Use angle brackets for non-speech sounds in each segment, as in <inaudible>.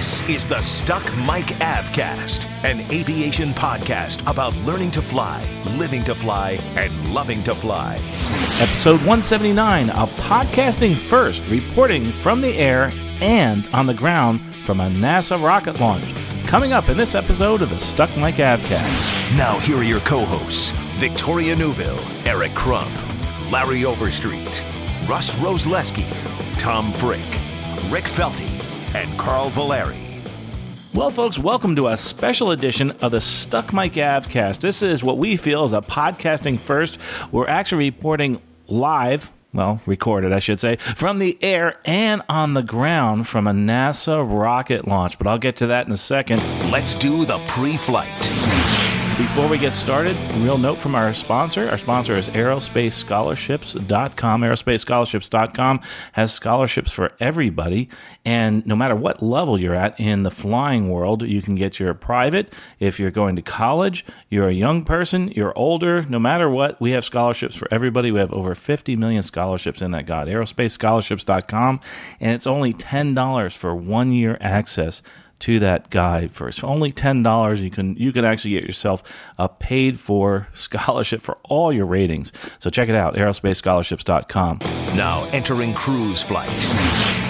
This is the Stuck Mic Avcast, an aviation podcast about learning to fly, living to fly, and loving to fly. Episode 179 of Podcasting First, reporting from the air and on the ground from a NASA rocket launch. Coming up in this episode of the Stuck Mic Avcast. Now, here are your co hosts Victoria Neuville, Eric Crump, Larry Overstreet, Russ Rosleski, Tom Frick, Rick Felty, and Carl Valeri. Well, folks, welcome to a special edition of the Stuck Mic Avcast. This is what we feel is a podcasting first. We're actually reporting live well, recorded, I should say, from the air and on the ground from a NASA rocket launch. But I'll get to that in a second. Let's do the pre flight. Before we get started, a real note from our sponsor. Our sponsor is aerospacescholarships.com. Aerospacescholarships.com has scholarships for everybody. And no matter what level you're at in the flying world, you can get your private. If you're going to college, you're a young person, you're older, no matter what, we have scholarships for everybody. We have over 50 million scholarships in that God. Aerospacescholarships.com. And it's only $10 for one year access to that guide for only ten dollars. You can you can actually get yourself a paid for <laughs> scholarship for all your ratings. So check it out, aerospacescholarships.com. Now entering cruise flight.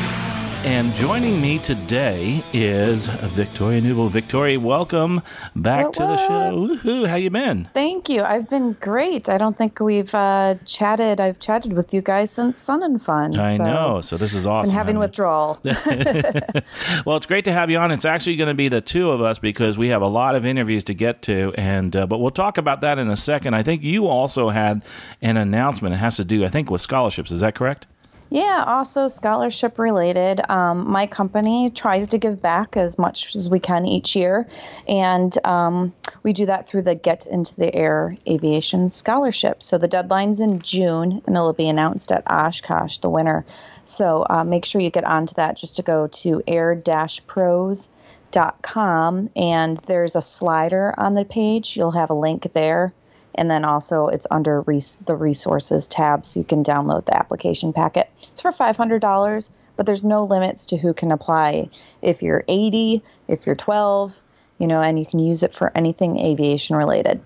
And joining me today is Victoria Neuville. Victoria, welcome back What, to the show. Woohoo! How you been? Thank you. I've been great. I don't think we've uh, chatted. I've chatted with you guys since Sun and Fun. I so know. So this is I'm awesome. having I mean- withdrawal. <laughs> <laughs> well, it's great to have you on. It's actually going to be the two of us because we have a lot of interviews to get to, and uh, but we'll talk about that in a second. I think you also had an announcement. It has to do, I think, with scholarships. Is that correct? Yeah, also scholarship related. Um, my company tries to give back as much as we can each year, and um, we do that through the Get Into the Air Aviation Scholarship. So the deadline's in June, and it'll be announced at Oshkosh, the winner. So uh, make sure you get onto that just to go to air-pros.com, and there's a slider on the page. You'll have a link there. And then also it's under res- the resources tab, so you can download the application packet. It's for $500, but there's no limits to who can apply. If you're 80, if you're 12, you know, and you can use it for anything aviation related.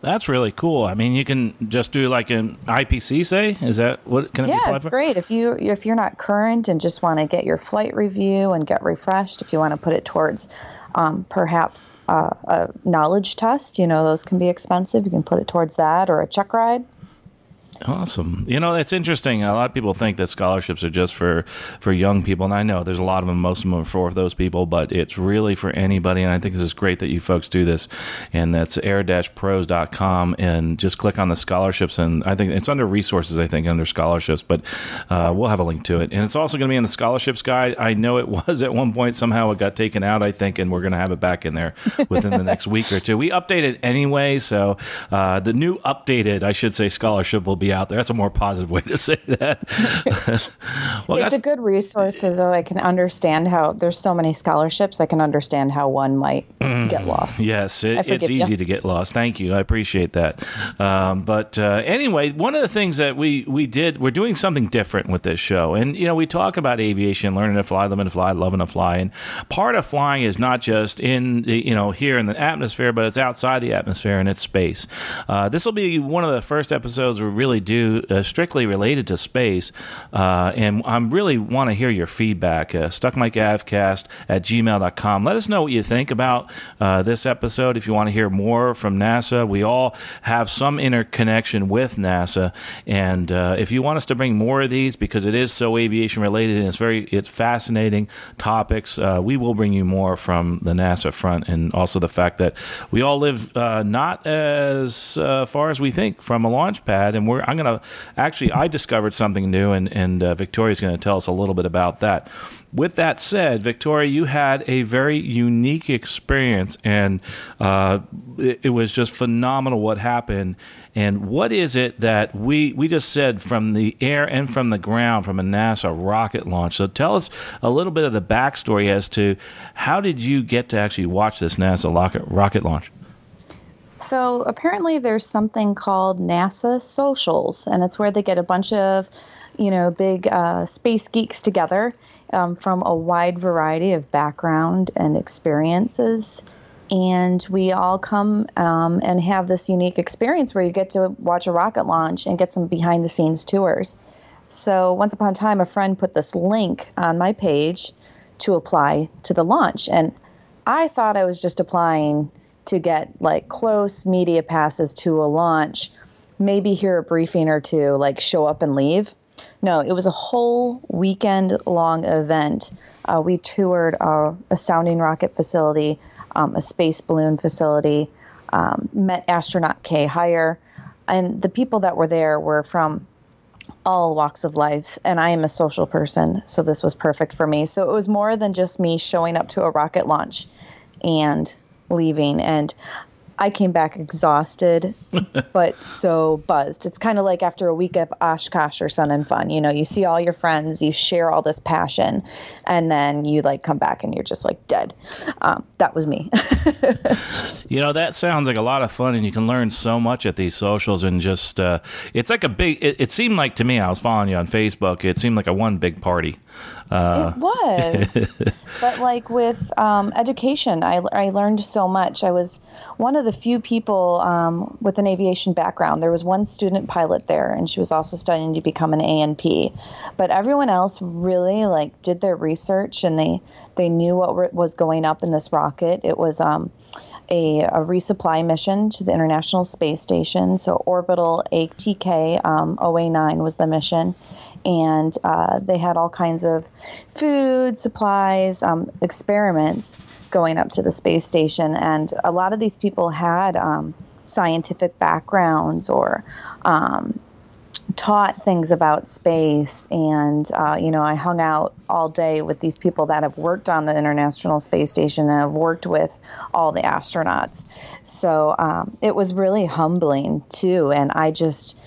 That's really cool. I mean, you can just do like an IPC, say. Is that what can it be Yeah, it's great if you if you're not current and just want to get your flight review and get refreshed. If you want to put it towards um, perhaps uh, a knowledge test, you know, those can be expensive. You can put it towards that or a check ride. Awesome. You know, that's interesting. A lot of people think that scholarships are just for for young people, and I know there's a lot of them. Most of them are for those people, but it's really for anybody. And I think this is great that you folks do this. And that's air-pros.com, and just click on the scholarships. And I think it's under resources. I think under scholarships, but uh, we'll have a link to it. And it's also going to be in the scholarships guide. I know it <laughs> was at one point. Somehow it got taken out. I think, and we're going to have it back in there within the next week or two. We update it anyway, so uh, the new updated, I should say, scholarship will be out there. That's a more positive way to say that. <laughs> well, it's a good resource, though. I can understand how there's so many scholarships. I can understand how one might get lost. Yes, it, it's you. easy to get lost. Thank you. I appreciate that. Um, but uh, anyway, one of the things that we, we did, we're doing something different with this show. And, you know, we talk about aviation, learning to fly, living to fly, loving to fly. And part of flying is not just in, you know, here in the atmosphere, but it's outside the atmosphere and it's space. Uh, this will be one of the first episodes we're really do uh, strictly related to space. Uh, and I really want to hear your feedback. Uh, StuckMicAvcast at gmail.com. Let us know what you think about uh, this episode. If you want to hear more from NASA, we all have some interconnection with NASA. And uh, if you want us to bring more of these, because it is so aviation related and it's very it's fascinating topics, uh, we will bring you more from the NASA front, and also the fact that we all live not as far as we think from a launch pad, and we're I'm going to actually, I discovered something new, and, and uh, Victoria's going to tell us a little bit about that. With that said, Victoria, you had a very unique experience, and uh, it, it was just phenomenal what happened. And what is it that we we just said from the air and from the ground from a NASA rocket launch? So tell us a little bit of the backstory as to how did you get to actually watch this NASA rocket rocket launch? So apparently, there's something called NASA Socials, and it's where they get a bunch of, you know, big uh, space geeks together um, from a wide variety of background and experiences. And we all come um, and have this unique experience where you get to watch a rocket launch and get some behind the scenes tours. So, once upon a time, a friend put this link on my page to apply to the launch. And I thought I was just applying to get like close media passes to a launch, maybe hear a briefing or two, like show up and leave. No, it was a whole weekend long event. Uh, we toured a, a, sounding rocket facility, um, a space balloon facility, um, met astronaut Kay Hire, and the people that were there were from all walks of life. And I am a social person, so this was perfect for me. So it was more than just me showing up to a rocket launch and leaving. And I came back exhausted, <laughs> but so buzzed. It's kind of like after a week of Oshkosh or Sun and Fun. You know, you see all your friends, you share all this passion, and then you like come back and you're just like dead. Um, that was me. <laughs> you know, that sounds like a lot of fun, and you can learn so much at these socials. And just, uh, it's like a big. It, it seemed like to me, I was following you on Facebook. It seemed like a one big party. Uh, it was, <laughs> but like with um, education, I, I learned so much. I was one of the few people um, with an aviation background. There was one student pilot there, and she was also studying to become an A&P. But everyone else really like did their research, and they they knew what was going up in this rocket. It was um, a, a, resupply mission to the International Space Station. So orbital ATK um, OA9 was the mission and uh, they had all kinds of food, supplies, um, experiments going up to the space station. And a lot of these people had um, scientific backgrounds or um, taught things about space. And, uh, you know, I hung out all day with these people that have worked on the International Space Station and have worked with all the astronauts. So um, it was really humbling, too. And I just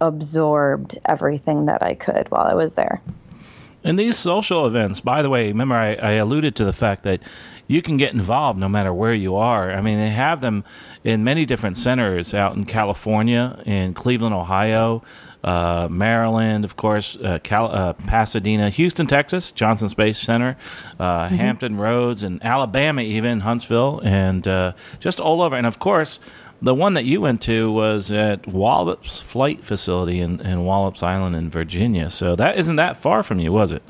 absorbed everything that I could while I was there. And these social events, by the way, remember I, I, alluded to the fact that you can get involved no matter where you are. I mean, they have them in many different centers out in California, in Cleveland, Ohio, uh, Maryland, of course, uh, Cal- uh, Pasadena, Houston, Texas, Johnson Space Center, uh, mm-hmm. Hampton Roads, and Alabama, even Huntsville, and uh, just all over. And of course, the one that you went to was at Wallops Flight Facility in, in Wallops Island in Virginia. So that isn't that far from you, was it?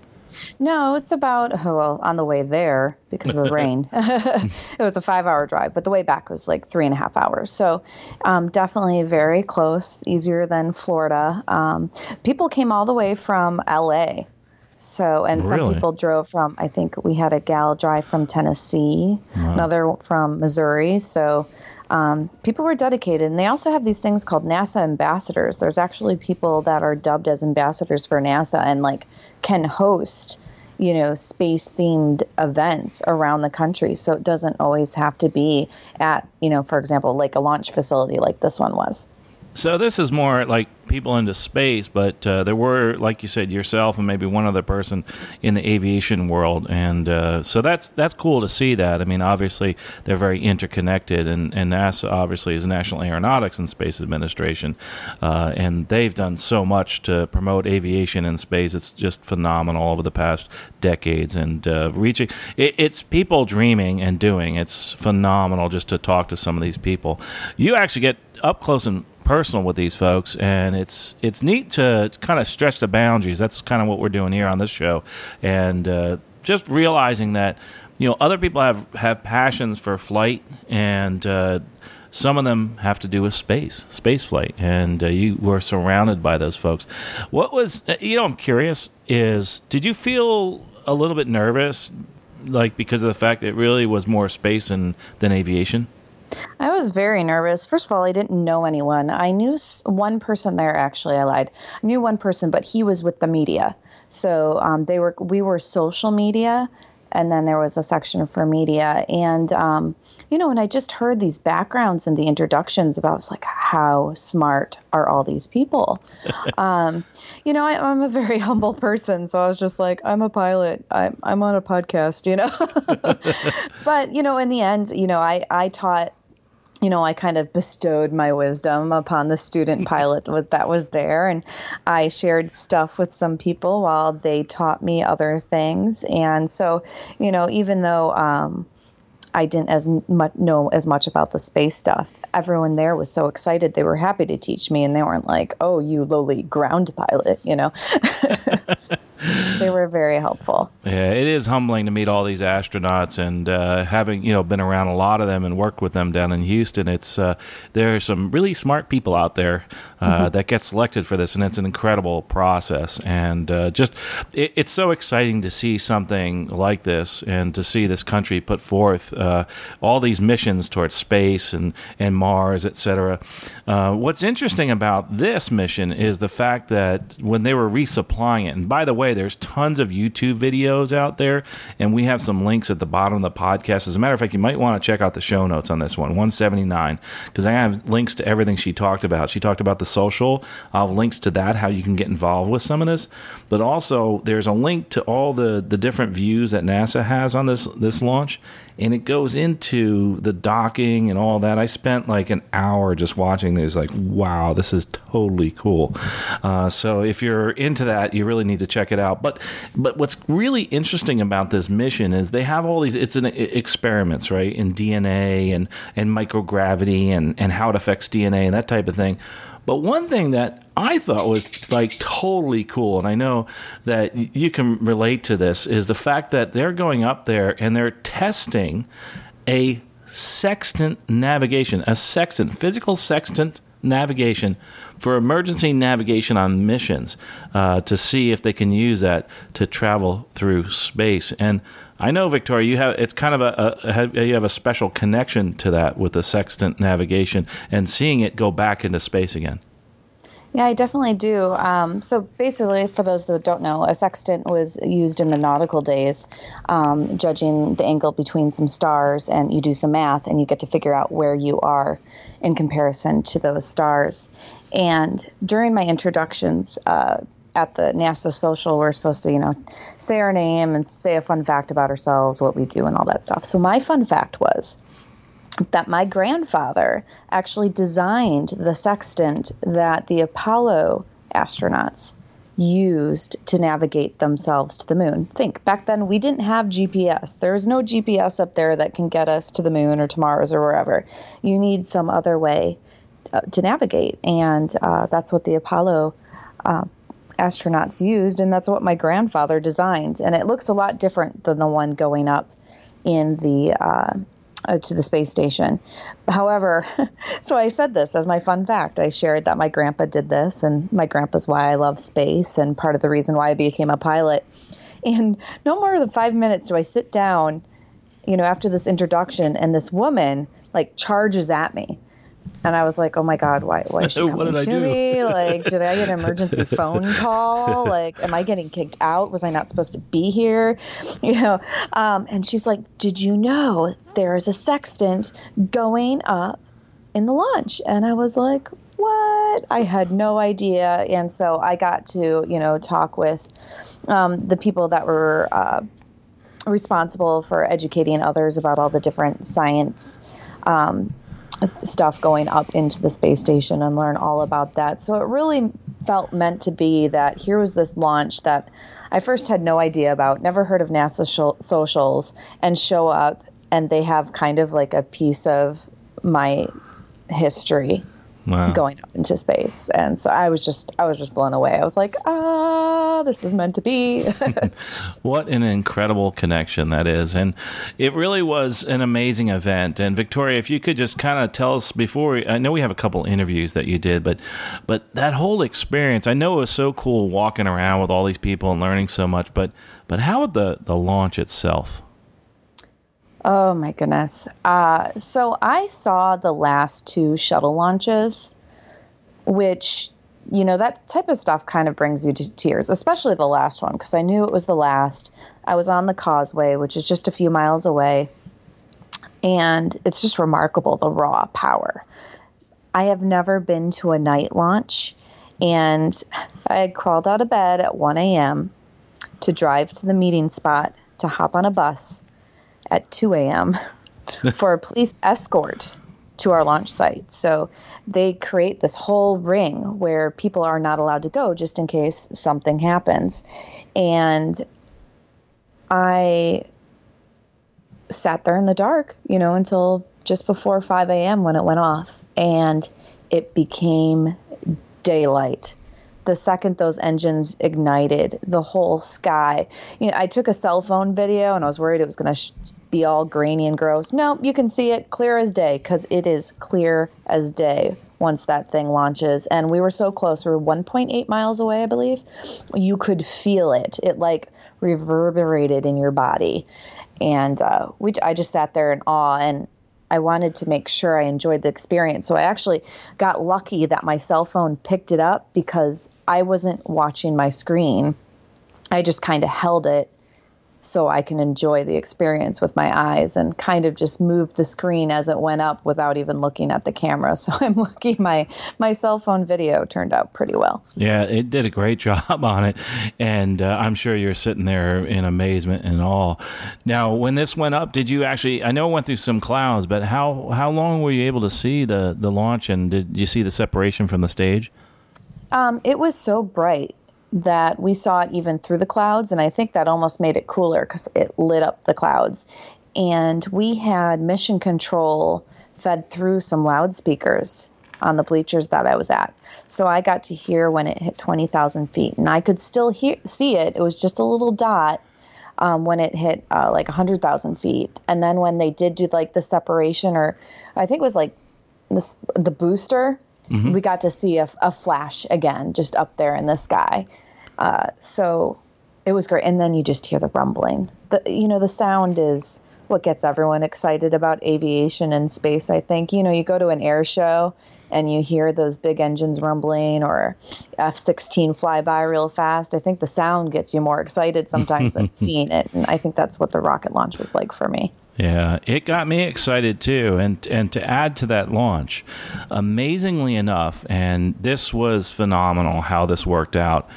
No, it's about oh, well on the way there because of the <laughs> rain. <laughs> it was a five-hour drive, but the way back was like three and a half hours. So um, definitely very close, easier than Florida. Um, people came all the way from L.A. So and really? some people drove from. I think we had a gal drive from Tennessee, wow. another from Missouri. So um, people were dedicated, and they also have these things called NASA ambassadors. There's actually people that are dubbed as ambassadors for NASA and like can host, you know, space themed events around the country. So it doesn't always have to be at, you know, for example, like a launch facility like this one was. So this is more like people into space, but uh, there were, like you said, yourself and maybe one other person in the aviation world, and uh, so that's that's cool to see that. I mean, obviously they're very interconnected, and, and NASA obviously is National Aeronautics and Space Administration, uh, and they've done so much to promote aviation in space. It's just phenomenal over the past decades, and uh, reaching it, it's people dreaming and doing. It's phenomenal just to talk to some of these people. You actually get up close and personal with these folks, and it's it's neat to kind of stretch the boundaries. That's kind of what we're doing here on this show, and uh, just realizing that you know other people have have passions for flight, and uh, some of them have to do with space, space flight, and uh, you were surrounded by those folks. What was uh, you know? I'm curious. Is did you feel a little bit nervous, like because of the fact that it really was more space and than aviation? I was very nervous. First of all, I didn't know anyone. I knew one person there. Actually, I lied. I knew one person, but he was with the media. So um, they were. We were social media, and then there was a section for media. And um, you know, and I just heard these backgrounds and the introductions about. I was like, how smart are all these people? <laughs> um, you know, I, am a very <laughs> humble person, so I was just like, I'm a pilot. I'm I'm on a podcast. You know, <laughs> but you know, in the end, you know, I I taught you know, I kind of bestowed my wisdom upon the student <laughs> pilot that was there, and I shared stuff with some people while they taught me other things. And so, you know, even though um, I didn't as much know as much about the space stuff, everyone there was so excited. They were happy to teach me, and they weren't like, "Oh, you lowly ground pilot," you know. <laughs> <laughs> they were very helpful. Yeah, it is humbling to meet all these astronauts and uh, having you know been around a lot of them and worked with them down in Houston. It's uh, there are some really smart people out there uh, mm-hmm. that get selected for this, and it's an incredible process. And uh, just it, it's so exciting to see something like this and to see this country put forth uh, all these missions towards space and and Mars, etc. Uh, what's interesting about this mission is the fact that when they were resupplying it, and by the way way, there's tons of YouTube videos out there, and we have some links at the bottom of the podcast. As a matter of fact, you might want to check out the show notes on this one, 179, because I have links to everything she talked about. She talked about the social. I'll have links to that, how you can get involved with some of this. But also, there's a link to all the, the different views that NASA has on this this launch and it goes into the docking and all that. I spent like an hour just watching this, like, wow, this is totally cool. Uh, so if you're into that, you really need to check it out. But but what's really interesting about this mission is they have all these. It's an experiments, right, in DNA and and microgravity and and how it affects DNA and that type of thing. But one thing that I thought was like totally cool, and I know that you can relate to this, is the fact that they're going up there and they're testing a sextant navigation, a sextant, physical sextant navigation for emergency navigation on missions uh, to see if they can use that to travel through space. And I know, Victoria, you have it's kind of a, a, you have a special connection to that with the sextant navigation and seeing it go back into space again. Yeah, I definitely do. Um, so basically, for those that don't know, a sextant was used in the nautical days, um, judging the angle between some stars, and you do some math, and you get to figure out where you are in comparison to those stars. And during my introductions, uh, at the NASA social, we're supposed to, you know, say our name and say a fun fact about ourselves, what we do, and all that stuff. So my fun fact was that my grandfather actually designed the sextant that the Apollo astronauts used to navigate themselves to the moon. Think back then we didn't have GPS. There's no GPS up there that can get us to the moon or to Mars or wherever. You need some other way uh, to navigate, and uh, that's what the Apollo uh, astronauts used, and that's what my grandfather designed. And it looks a lot different than the one going up in the uh, to the space station. However, <laughs> so I said this as my fun fact. I shared that my grandpa did this, and my grandpa's why I love space, and part of the reason why I became a pilot. And no more than five minutes do I sit down, you know, after this introduction, and this woman like charges at me and I was like, "Oh my god, why? Why is she <laughs> coming to do? me? Like, did I get an <laughs> emergency phone call? Like, am I getting kicked out? Was I not supposed to be here? <laughs> You know?" Um, and she's like, "Did you know there is a sextant going up in the launch?" And I was like, "What? I had no idea." And so I got to, you know, talk with um, the people that were uh, responsible for educating others about all the different science. Um, stuff going up into the space station and learn all about that. So it really felt meant to be that here was this launch that I first had no idea about, never heard of NASA sh- socials, and show up and they have kind of like a piece of my history wow. going up into space. And so I was just I was just blown away. I was like, ah, this is meant to be. <laughs> what an incredible connection that is. And it really was an amazing event. And Victoria, if you could just kind of tell us before I know we have a couple interviews that you did, but but that whole experience, I know it was so cool walking around with all these people and learning so much, but but how about the the launch itself? Oh my goodness. Uh, so I saw the last two shuttle launches, which, you know, that type of stuff kind of brings you to tears, especially the last one, because I knew it was the last. I was on the causeway, which is just a few miles away. And it's just remarkable the raw power. I have never been to a night launch, and I had crawled out of bed at 1 a.m. to drive to the meeting spot to hop on a bus at 2 a.m. <laughs> for a police escort to our launch site. So they create this whole ring where people are not allowed to go just in case something happens. And I sat there in the dark, you know, until just before 5 a.m. when it went off. And it became daylight the second those engines ignited, the whole sky. You know, I took a cell phone video and I was worried it was going to sh- be all grainy and gross. No, you can see it clear as day because it is clear as day once that thing launches. And we were so close. We were 1.8 miles away, I believe. You could feel it. It like reverberated in your body. And uh, we, I just sat there in awe. And I wanted to make sure I enjoyed the experience. So I actually got lucky that my cell phone picked it up because I wasn't watching my screen. I just kind of held it so I can enjoy the experience with my eyes and kind of just moved the screen as it went up without even looking at the camera. <laughs> So I'm lucky my my cell phone video turned out pretty well. Yeah, it did a great <laughs> job on it, and uh, I'm sure you're sitting there in amazement and all. Now, when this went up, did you actually? I know it went through some clouds, but how how long were you able to see the the launch, and did you see the separation from the stage? Um, it was so bright that we saw it even through the clouds, and I think that almost made it cooler because it lit up the clouds. And we had mission control fed through some loudspeakers on the bleachers that I was at. So I got to hear when it hit 20,000 feet, and I could still hear see it. It was just a little dot um, when it hit uh, like 100,000 feet, and then when they did do like the separation, or I think it was like this the booster mm-hmm. we got to see a, a, flash again just up there in the sky. Uh, so it was great. And then you just hear the rumbling. The you know the sound is what gets everyone excited about aviation and space. I think you know you go to an air show and you hear those big engines rumbling or F-16 fly by real fast. I think the sound gets you more excited sometimes than <laughs> seeing it. And I think that's what the rocket launch was like for me. Yeah, it got me excited too. And and to add to that launch, amazingly enough, and this was phenomenal how this worked out.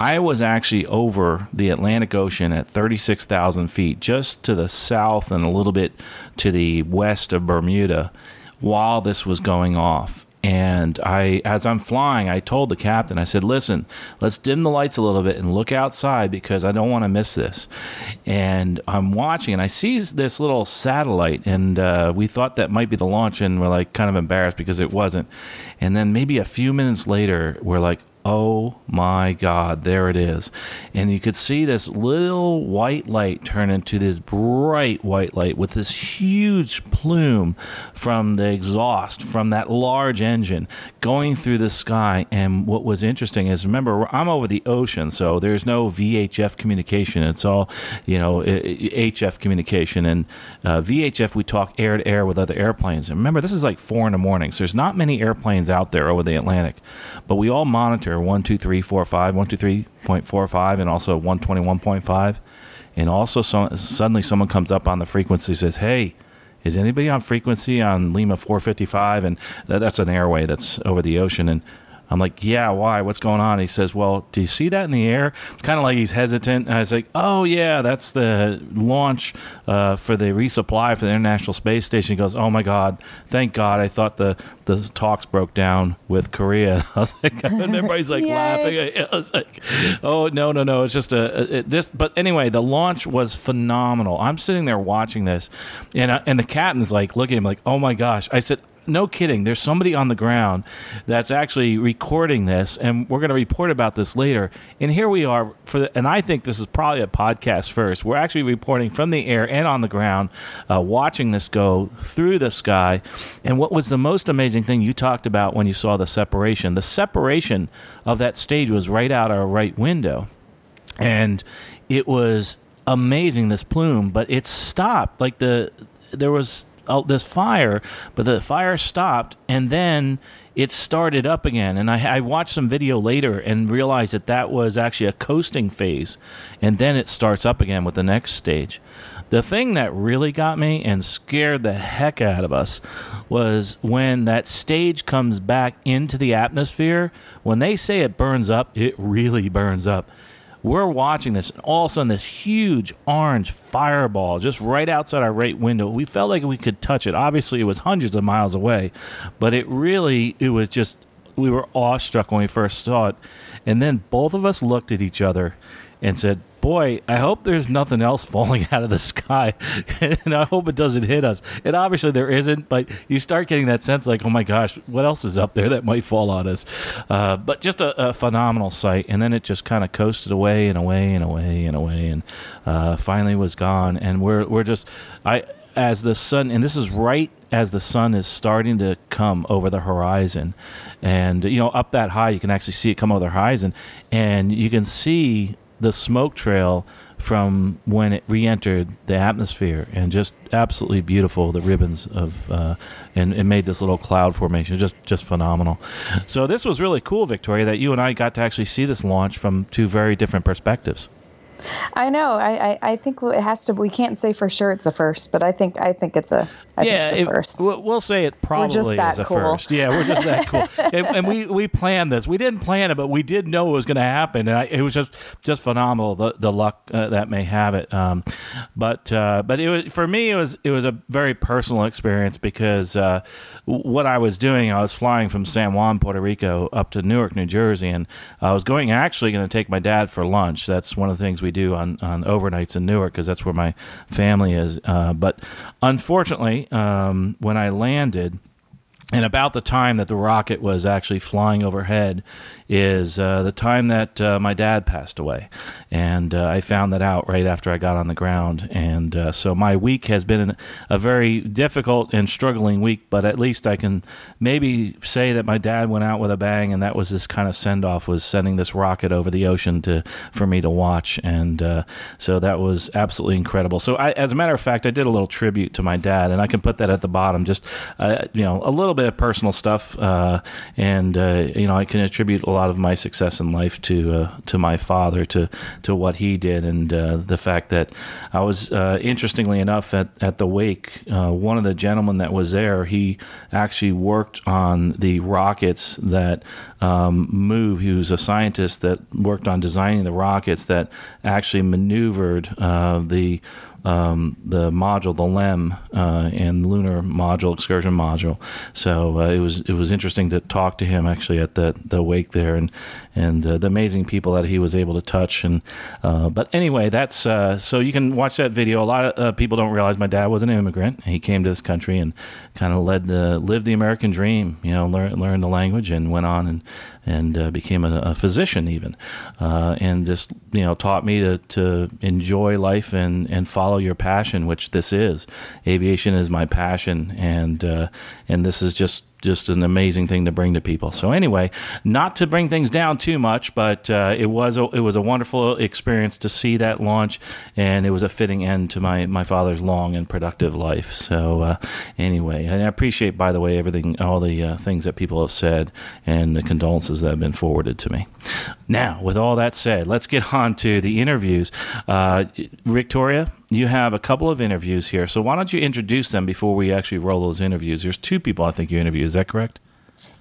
I was actually over the Atlantic Ocean at 36,000 feet, just to the south and a little bit to the west of Bermuda, while this was going off. And I, as I'm flying, I told the captain, I said, "Listen, let's dim the lights a little bit and look outside because I don't want to miss this." And I'm watching, and I see this little satellite, and uh, we thought that might be the launch, and we're like kind of embarrassed because it wasn't. And then maybe a few minutes later, we're like, Oh my God, there it is. And you could see this little white light turn into this bright white light with this huge plume from the exhaust from that large engine going through the sky. And what was interesting is remember, I'm over the ocean, so there's no VHF communication. It's all, you know, HF communication. And uh, VHF, we talk air to air with other airplanes. And remember, this is like four in the morning, so there's not many airplanes out there over the Atlantic, but we all monitor 12345, 123.45, and also 121.5. And also, so, suddenly someone comes up on the frequency says, Hey, is anybody on frequency on Lima 455? And that, that's an airway that's over the ocean. And I'm like, yeah, why? What's going on? He says, well, do you see that in the air? It's kind of like he's hesitant. And I was like, oh, yeah, that's the launch uh, for the resupply for the International Space Station. He goes, oh, my God, thank God. I thought the, the talks broke down with Korea. <laughs> I was like, and everybody's like <laughs> laughing. <laughs> I was like, oh, no, no, no. It's just a, it just, but anyway, the launch was phenomenal. I'm sitting there watching this, and, uh, and the captain's like looking at him like, oh, my gosh. I said, no kidding. There's somebody on the ground that's actually recording this, and we're going to report about this later. And here we are for, the, and I think this is probably a podcast first. We're actually reporting from the air and on the ground, uh, watching this go through the sky. And what was the most amazing thing you talked about when you saw the separation? The separation of that stage was right out our right window, and it was amazing this plume, but it stopped. Like the there was uh, this fire, but the fire stopped, and then it started up again. And I, I, watched some video later and realized that that was actually a coasting phase, and then it starts up again with the next stage. The thing that really got me and scared the heck out of us was when that stage comes back into the atmosphere. When they say it burns up, it really burns up we're watching this, and all of a sudden, this huge orange fireball just right outside our right window. We felt like we could touch it. Obviously, it was hundreds of miles away, but it really, it was just, we were awestruck when we first saw it. And then both of us looked at each other and said, boy, I hope there's nothing else <laughs> falling out of the sky, <laughs> and I hope it doesn't hit us. And obviously there isn't, but you start getting that sense like, oh my gosh, what else is up there that might fall on us? Uh, but just a, a, phenomenal sight, and then it just kind of coasted away and away and away and away, and uh, finally was gone. And we're we're just I as the sun, and this is right as the sun is starting to come over the horizon, and you know up that high, you can actually see it come over the horizon, and you can see the smoke trail from when it re-entered the atmosphere and just absolutely beautiful the ribbons of uh, and it made this little cloud formation just just phenomenal. So this was really cool victoria that you and i got to actually see this launch from two very different perspectives I know. I, I, I, think it has to. We can't say for sure it's a first, but I think I think it's a. I yeah, it's a first. we'll say it probably is a cool. first. Yeah, we're just that cool. <laughs> and, and, we we planned this. We didn't plan it, but we did know it was going to happen, and I, it was just just phenomenal. The the luck uh, that may have it. Um, but uh, but it was for me. It was it was a very personal experience because uh, what I was doing, I was flying from San Juan, Puerto Rico, up to Newark, New Jersey, and I was going actually going to take my dad for lunch. That's one of the things we do on on overnights in Newark because that's where my family is. Uh, but unfortunately, um, when I landed, and about the time that the rocket was actually flying overhead is uh, the time that uh, my dad passed away. And uh, I found that out right after I got on the ground. And uh, so my week has been a very difficult and struggling week, but at least I can maybe say that my dad went out with a bang, and that was this kind of send off, was sending this rocket over the ocean to for me to watch. And uh, so that was absolutely incredible. So, I, as a matter of fact, I did a little tribute to my dad, and I can put that at the bottom, just, uh, you know, a little bit of personal stuff. and, you know, I can attribute a lot of my success in life to uh, to my father, to to what he did, and uh, the fact that I was uh, interestingly enough at at the wake. Uh, one of the gentlemen that was there, he actually worked on the rockets that um, move. He was a scientist that worked on designing the rockets that actually maneuvered uh, the um, the module, the LEM, uh, and lunar module, excursion module. So uh, it was it was interesting to talk to him actually at the the wake there, and and uh, the amazing people that he was able to touch. And uh, but anyway, that's uh, so you can watch that video. A lot of uh, people don't realize my dad was an immigrant. He came to this country and kind of led the lived the American dream. You know, learn learned the language and went on and and uh, became a, a, physician even, uh, and just you know taught me to, to enjoy life and, and follow your passion, which this is. Aviation is my passion, and uh, and this is just just an amazing thing to bring to people. So anyway, not to bring things down too much, but uh, it was a, it was a wonderful experience to see that launch, and it was a fitting end to my my father's long and productive life. So uh, anyway, and I appreciate, by the way, everything, all the uh, things that people have said, and the condolences that have been forwarded to me. Now, with all that said, let's get on to the interviews. Uh, Victoria, you have a couple of interviews here. So why don't you introduce them before we actually roll those interviews? There's two people I think you interview. Is that correct?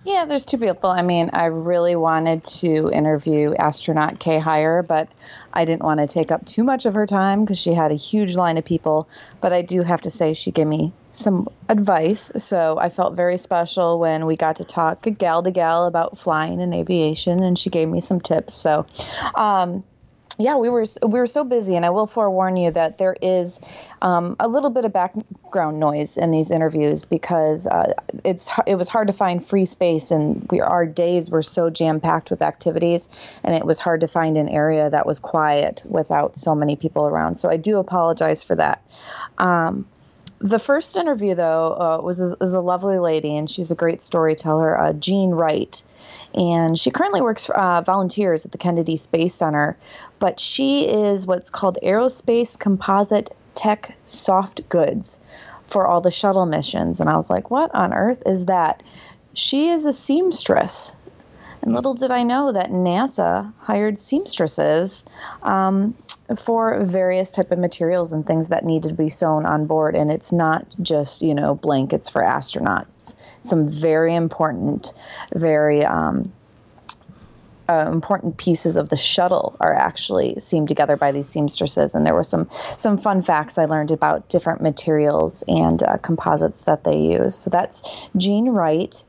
Yeah, there's two people. I mean, I really wanted to interview astronaut Kay Hire, but I didn't want to take up too much of her time because she had a huge line of people. But I do have to say, she gave me some advice. So I felt very special when we got to talk gal to gal about flying and aviation, and she gave me some tips. So, um, yeah, we were we were so busy, and I will forewarn you that there is um, a little bit of background noise in these interviews because uh, it's it was hard to find free space, and we our days were so jam packed with activities, and it was hard to find an area that was quiet without so many people around. So I do apologize for that. Um, the first interview, though, uh, was is a lovely lady, and she's a great storyteller, uh, Jean Wright. And she currently works for uh, volunteers at the Kennedy Space Center, but she is what's called Aerospace Composite Tech Soft Goods for all the shuttle missions. And I was like, what on earth is that? She is a seamstress. And little did I know that NASA hired seamstresses um, for various type of materials and things that needed to be sewn on board. And it's not just you know blankets for astronauts. Some very important, very um, uh, important pieces of the shuttle are actually seamed together by these seamstresses. And there were some some fun facts I learned about different materials and uh, composites that they use. So that's Jean Wright.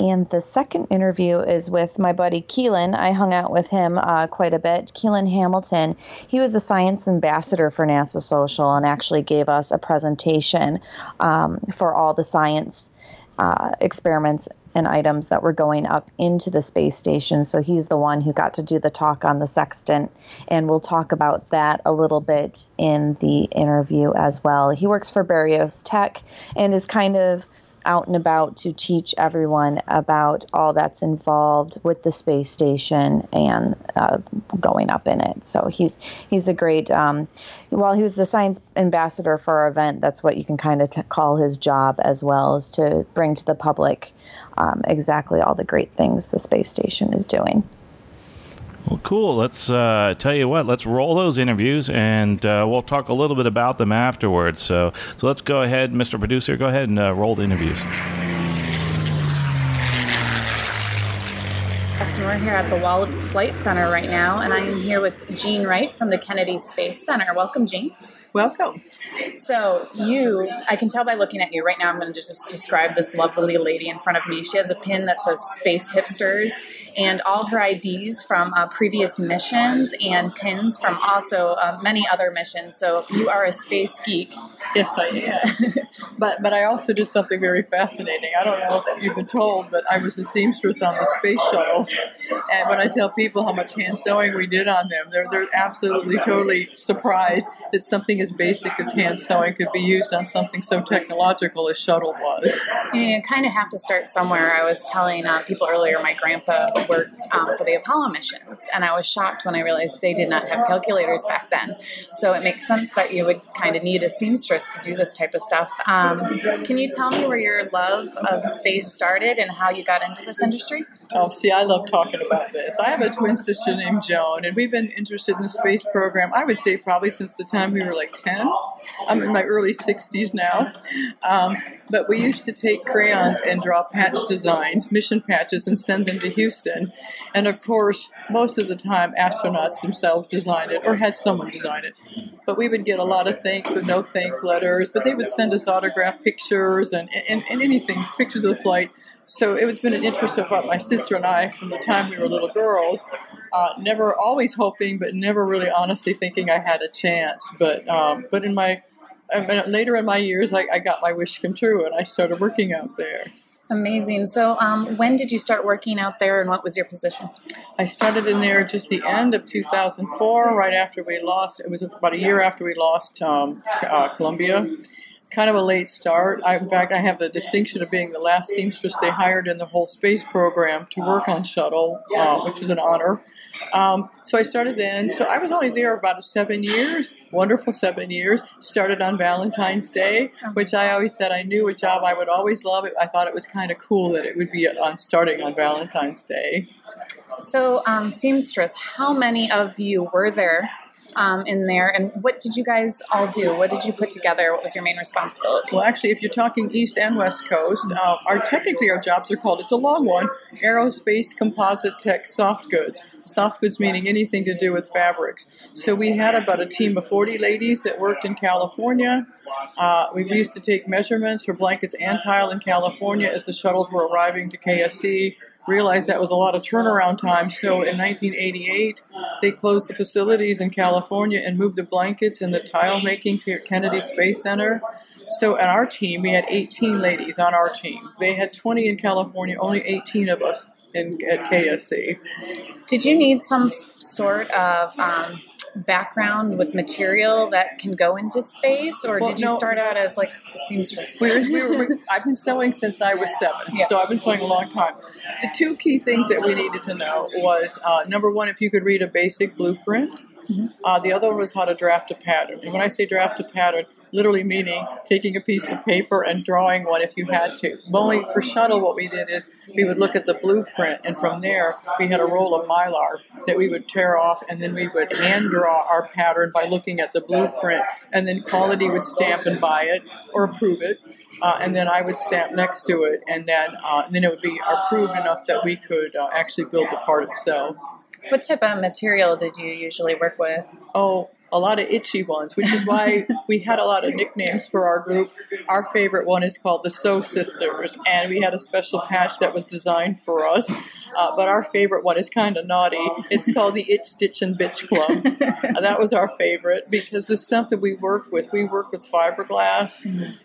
And the second interview is with my buddy Keelan. I hung out with him uh, quite a bit. Keelan Hamilton. He was the science ambassador for NASA Social and actually gave us a presentation um, for all the science uh, experiments and items that were going up into the space station. So he's the one who got to do the talk on the sextant, and we'll talk about that a little bit in the interview as well. He works for Barrios Tech and is kind of out and about to teach everyone about all that's involved with the space station and uh, going up in it. So he's he's a great. Um, while he was the science ambassador for our event, that's what you can kind of t- call his job as well, is to bring to the public um, exactly all the great things the space station is doing. Well, cool. Let's uh, tell you what. Let's roll those interviews, and uh, we'll talk a little bit about them afterwards. So, so let's go ahead, Mr. Producer. Go ahead and uh, roll the interviews. Yes, we're here at the Wallops Flight Center right now, and I am here with Jean Wright from the Kennedy Space Center. Welcome, Jean. Welcome. So, you, I can tell by looking at you right now, I'm going to just describe this lovely lady in front of me. She has a pin that says Space Hipsters and all her IDs from uh, previous missions and pins from also uh, many other missions. So, you are a space geek. Yes, I am. <laughs> but, but I also did something very fascinating. I don't know if you've been told, but I was a seamstress on the space shuttle. And when I tell people how much hand sewing we did on them, they're, they're absolutely totally surprised that something as basic as hand sewing could be used on something so technological as shuttle was. You kind of have to start somewhere. I was telling uh, people earlier, my grandpa worked um, for the Apollo missions, and I was shocked when I realized they did not have calculators back then. So it makes sense that you would kind of need a seamstress to do this type of stuff. Um, can you tell me where your love of space started and how you got into this industry? Oh, see, I love talking about this. I have a twin sister named Joan, and we've been interested in the space program, I would say, probably since the time we were like 10. I'm in my early 60s now. Um, but we used to take crayons and draw patch designs, mission patches, and send them to Houston. And of course, most of the time, astronauts themselves designed it or had someone design it. But we would get a lot of thanks but no thanks letters, but they would send us autographed pictures and, and, and anything, pictures of the flight. So it has been an interest of what my sister and I from the time we were little girls. Uh, never, always hoping, but never really honestly thinking I had a chance. But um, but in my later in my years, I, I, got my wish come true, and I started working out there. Amazing. So, um, when did you start working out there, and what was your position? I started in there just the end of 2004, right after we lost. It was about a year after we lost um, uh, Columbia kind of a late start. I, in fact, I have the distinction of being the last seamstress they hired in the whole space program to work on shuttle, uh, which was an honor. Um, so I started then. So I was only there about seven years, wonderful seven years. Started on Valentine's Day, which I always said I knew a job I would always love. I thought it was kind of cool that it would be on starting on Valentine's Day. So, um, seamstress, how many of you were there um, in there. And what did you guys all do? What did you put together? What was your main responsibility? Well, actually, if you're talking East and West Coast, uh, our technically our jobs are called. It's a long one: aerospace composite tech soft goods. Soft goods meaning anything to do with fabrics. So we had about a team of 40 ladies that worked in California. Uh, we used to take measurements for blankets and tile in California as the shuttles were arriving to KSC realized that was a lot of turnaround time. So in 1988, they closed the facilities in California and moved the blankets and the tile making to Kennedy Space Center. So at our team, we had 18 ladies on our team. They had 20 in California, only 18 of us in at KSC. Did you need some sort of um, background with material that can go into space, or well, did you no. start out as like seamstress? We were, we were, I've been sewing since I was seven, Yeah. so I've been sewing a long time. The two key things that we needed to know was uh, number one, if you could read a basic blueprint. Uh, the other was how to draft a pattern. And when I say draft a pattern, literally meaning taking a piece of paper and drawing one if you had to. Only for shuttle, what we did is we would look at the blueprint, and from there we had a roll of mylar that we would tear off, and then we would hand draw our pattern by looking at the blueprint, and then quality would stamp and buy it or approve it. Uh, and then I would stamp next to it, and then uh, and then it would be approved enough that we could uh, actually build the part itself. What type of material did you usually work with? Oh, a lot of itchy ones, which is why <laughs> we had a lot of nicknames for our group. Our favorite one is called the Sew Sisters, and we had a special patch that was designed for us. Uh, but our favorite one is kind of naughty. It's called the Itch Stitch and Bitch Club. <laughs> That was our favorite because the stuff that we worked with, we worked with fiberglass,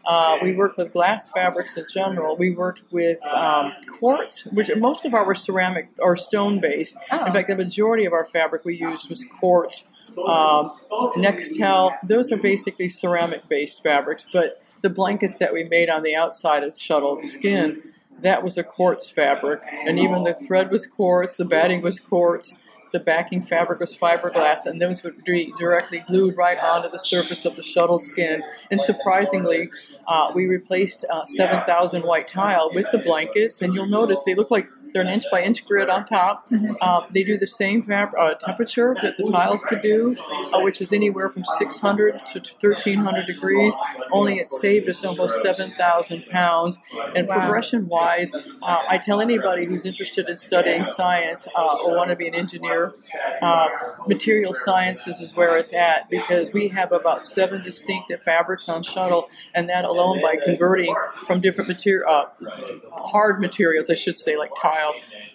uh, we worked with glass fabrics in general. We worked with um, quartz, which most of our were ceramic or stone based. Oh. In fact, the majority of our fabric we used was quartz um, Nextel. Those are basically ceramic based fabrics, but the blankets that we made on the outside of the shuttle skin, that was a quartz fabric, and even the thread was quartz, the batting was quartz. The backing fabric was fiberglass, and those would be directly glued right onto the surface of the shuttle skin. And surprisingly, uh, we replaced uh, 7,000 white tile with the blankets, and you'll notice they look like they're an inch by inch grid on top. Uh, they do the same fab- uh, temperature that the tiles could do, uh, which is anywhere from 600 to 1300 degrees. Only it saved us almost 7,000 pounds. And Wow. progression wise, uh, I tell anybody who's interested in studying science uh, or want to be an engineer, uh, material sciences is where it's at because we have about seven distinctive fabrics on shuttle, and that alone by converting from different material, uh, hard materials, I should say, like tile,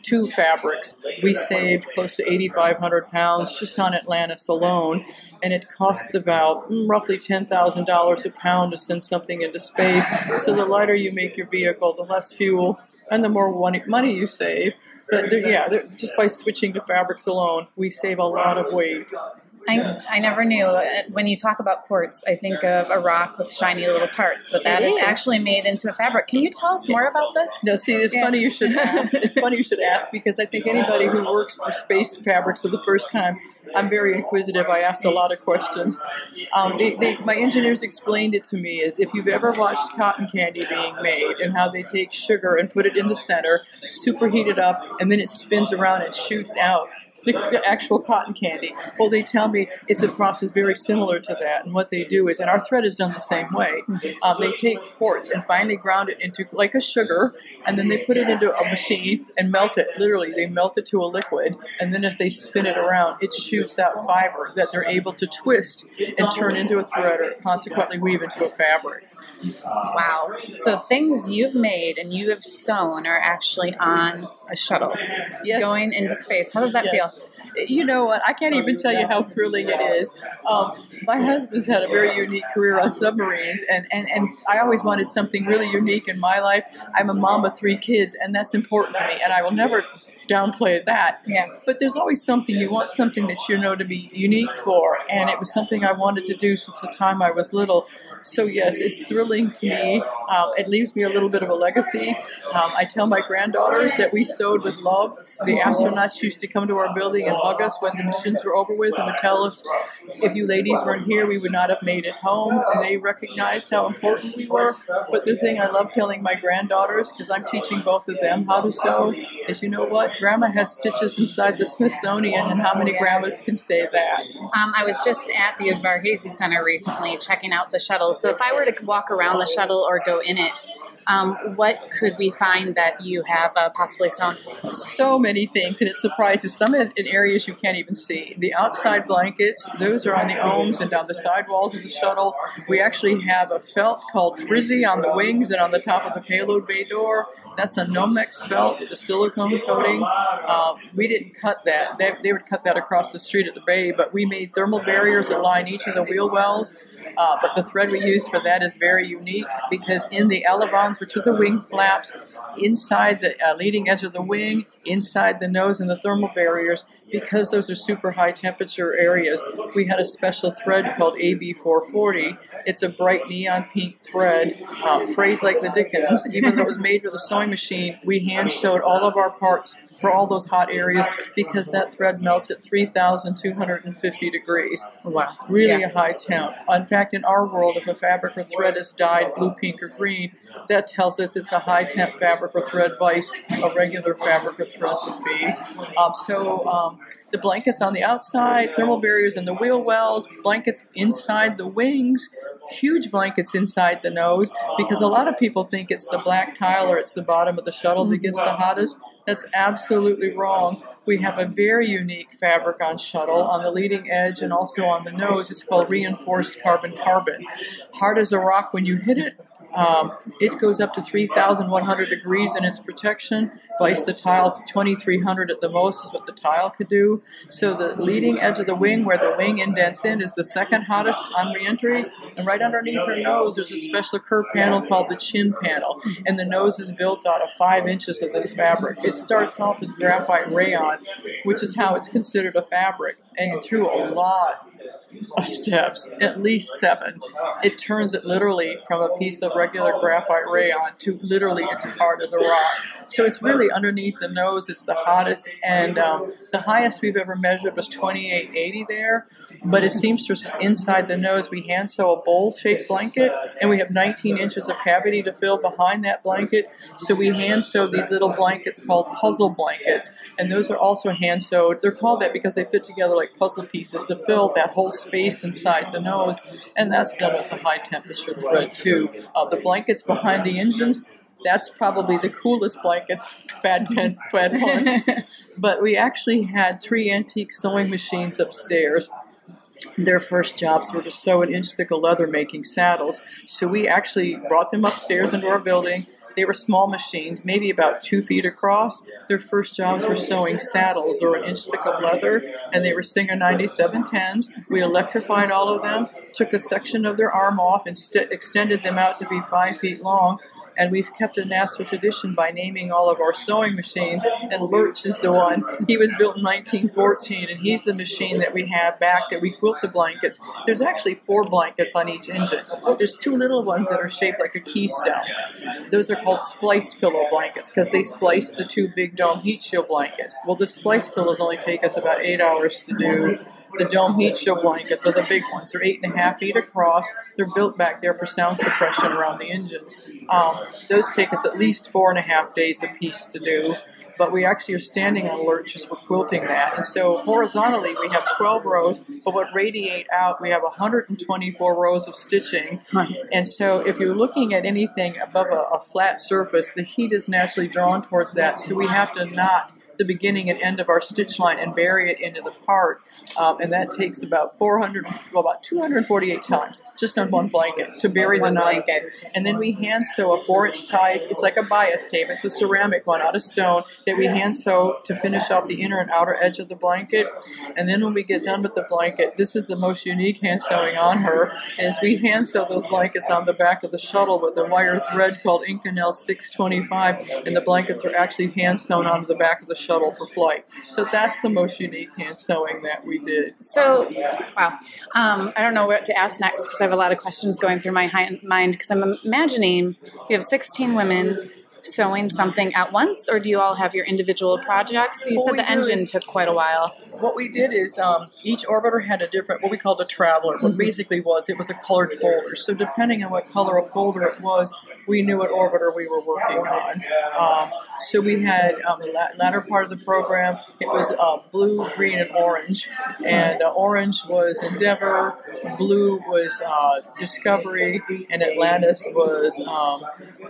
to fabrics, we saved close to 8,500 pounds just on Atlantis alone, and it costs about mm, roughly $10,000 a pound to send something into space. So the lighter you make your vehicle, the less fuel, and the more money you save. But yeah, just by switching to fabrics alone, we save a lot of weight. I, I never knew. Uh, When you talk about quartz, I think of a rock with shiny little parts, but that It is is. actually made into a fabric. Can you tell us more about this? No, see, it's Yeah. funny you should <laughs> ask. It's funny you should ask because I think anybody who works for space fabrics for the first time, I'm very inquisitive. I asked a lot of questions. Um, they, they, my engineers explained it to me as if you've ever watched cotton candy being made and how they take sugar and put it in the center, superheat it up, and then it spins around and shoots out. The, the actual cotton candy. Well, they tell me it's a process very similar to that, and what they do is, and our thread is done the same way. Um, they take quartz and finely ground it into like a sugar, and then they put it into a machine and melt it. Literally, they melt it to a liquid, and then as they spin it around, it shoots out fiber that they're able to twist and turn into a thread, or consequently weave into a fabric. Wow. So things you've made and you have sewn are actually on a shuttle Yes. going into space. How does that Yes. feel? You know what? I can't even tell you how thrilling it is. Um, my husband's had a very unique career on submarines, and, and, and I always wanted something really unique in my life. I'm a mom of three kids, and that's important to me, and I will never downplay that. Yeah. But there's always something, you want something that you know to be unique for, and it was something I wanted to do since the time I was little. So, yes, it's thrilling to me. Uh, it leaves me a little bit of a legacy. Um, I tell my granddaughters that we sewed with love. The astronauts used to come to our building and hug us when the missions were over with and would tell us if you ladies weren't here, we would not have made it home. And they recognized how important we were. But the thing I love telling my granddaughters, because I'm teaching both of them how to sew, is you know what? Grandma has stitches inside the Smithsonian, and how many grandmas can say that? Um, I was just at the Udvar-Hazy Center recently checking out the shuttle. So if I were to walk around the shuttle or go in it, um, what could we find that you have uh, possibly sewn? so many things, and it surprises some in, in areas you can't even see. The outside blankets, those are on the OMS and down the sidewalls of the shuttle. We actually have a felt called FRSI on the wings and on the top of the payload bay door. That's a Nomex felt with a silicone coating. Uh, we didn't cut that. They, they would cut that across the street at the bay, but we made thermal barriers that line each of the wheel wells. Uh, but the thread we use for that is very unique because in the elevons, which are the wing flaps, inside the uh, leading edge of the wing, inside the nose, and the thermal barriers. Because those are super high temperature areas, we had a special thread called AB440. It's a bright neon pink thread, uh, phrased like the Dickens. Even though it was made with a sewing machine, we hand sewed all of our parts for all those hot areas because that thread melts at 3,250 degrees. Wow. Really Yeah. a high temp. In fact, in our world, if a fabric or thread is dyed blue, pink, or green, that tells us it's a high temp fabric or thread vice a regular fabric or would be. Um, so um, the blankets on the outside, thermal barriers in the wheel wells, blankets inside the wings, huge blankets inside the nose, because a lot of people think it's the black tile or it's the bottom of the shuttle that gets the hottest. That's absolutely wrong. We have a very unique fabric on shuttle on the leading edge and also on the nose. It's called reinforced carbon carbon. Hard as a rock when you hit it. Um, it goes up to 3,100 degrees in its protection. Vice the tiles 2,300 at the most is what the tile could do. So the leading edge of the wing, where the wing indents in, is the second hottest on reentry. And right underneath her nose, there's a special curve panel called the chin panel. And the nose is built out of five inches of this fabric. It starts off as graphite rayon, which is how it's considered a fabric. And through a lot of steps, at least seven. It turns it literally from a piece of regular graphite rayon to literally it's hard as a rock. So it's really underneath the nose. It's the hottest, and um, the highest we've ever measured was 2880 there. But as seamstresses inside the nose, we hand sew a bowl-shaped blanket, and we have 19 inches of cavity to fill behind that blanket. So we hand sew these little blankets called puzzle blankets, and those are also hand sewed. They're called that because they fit together like puzzle pieces to fill that whole space inside the nose, and that's done with the high temperature thread too. Uh, the blankets behind the engines. That's probably the coolest blankets, bad pen, pun. <laughs> but we actually had three antique sewing machines upstairs their first jobs were to sew an inch thick of leather making saddles. So we actually brought them upstairs into our building. They were small machines, maybe about two feet across. Their first jobs were sewing saddles or an inch thick of leather, and they were Singer 9710s. We electrified all of them, took a section of their arm off, and st- extended them out to be five feet long. And we've kept a NASA tradition by naming all of our sewing machines. And Lurch is the one. He was built in 1914, and he's the machine that we have back that we quilt the blankets. There's actually four blankets on each engine. There's two little ones that are shaped like a keystone. Those are called splice pillow blankets because they splice the two big dome heat shield blankets. Well, the splice pillows only take us about eight hours to do. The dome heat shield blankets are the big ones. They're eight and a half feet across. They're built back there for sound suppression around the engines. Um, those take us at least four and a half days a piece to do. But we actually are standing on lurches for quilting that. And so horizontally, we have 12 rows, but what radiate out, we have 124 rows of stitching. And so if you're looking at anything above a, a flat surface, the heat is naturally drawn towards that. So we have to knot the beginning and end of our stitch line and bury it into the part. Um, and that takes about 400, well, about 248 times just on one blanket to bury the blanket. And then we hand sew a four inch size, it's like a bias tape, it's a ceramic one out of stone that we hand sew to finish off the inner and outer edge of the blanket. And then when we get done with the blanket, this is the most unique hand sewing on her, is we hand sew those blankets on the back of the shuttle with a wire thread called Inconel 625, and the blankets are actually hand sewn onto the back of the shuttle for flight. So that's the most unique hand sewing that we did. So, wow. Um, I don't know what to ask next because I have a lot of questions going through my mind because I'm imagining you have 16 women sewing something at once, or do you all have your individual projects? You What said the engine is- took quite a while. what we did is um, each orbiter had a different what we called a traveler what basically was it was a colored folder. So depending on what color of folder it was we knew what orbiter we were working on. Um, so we had um, the la- latter part of the program it was uh, blue green and orange. And uh, orange was endeavor blue was uh, discovery and atlantis was um,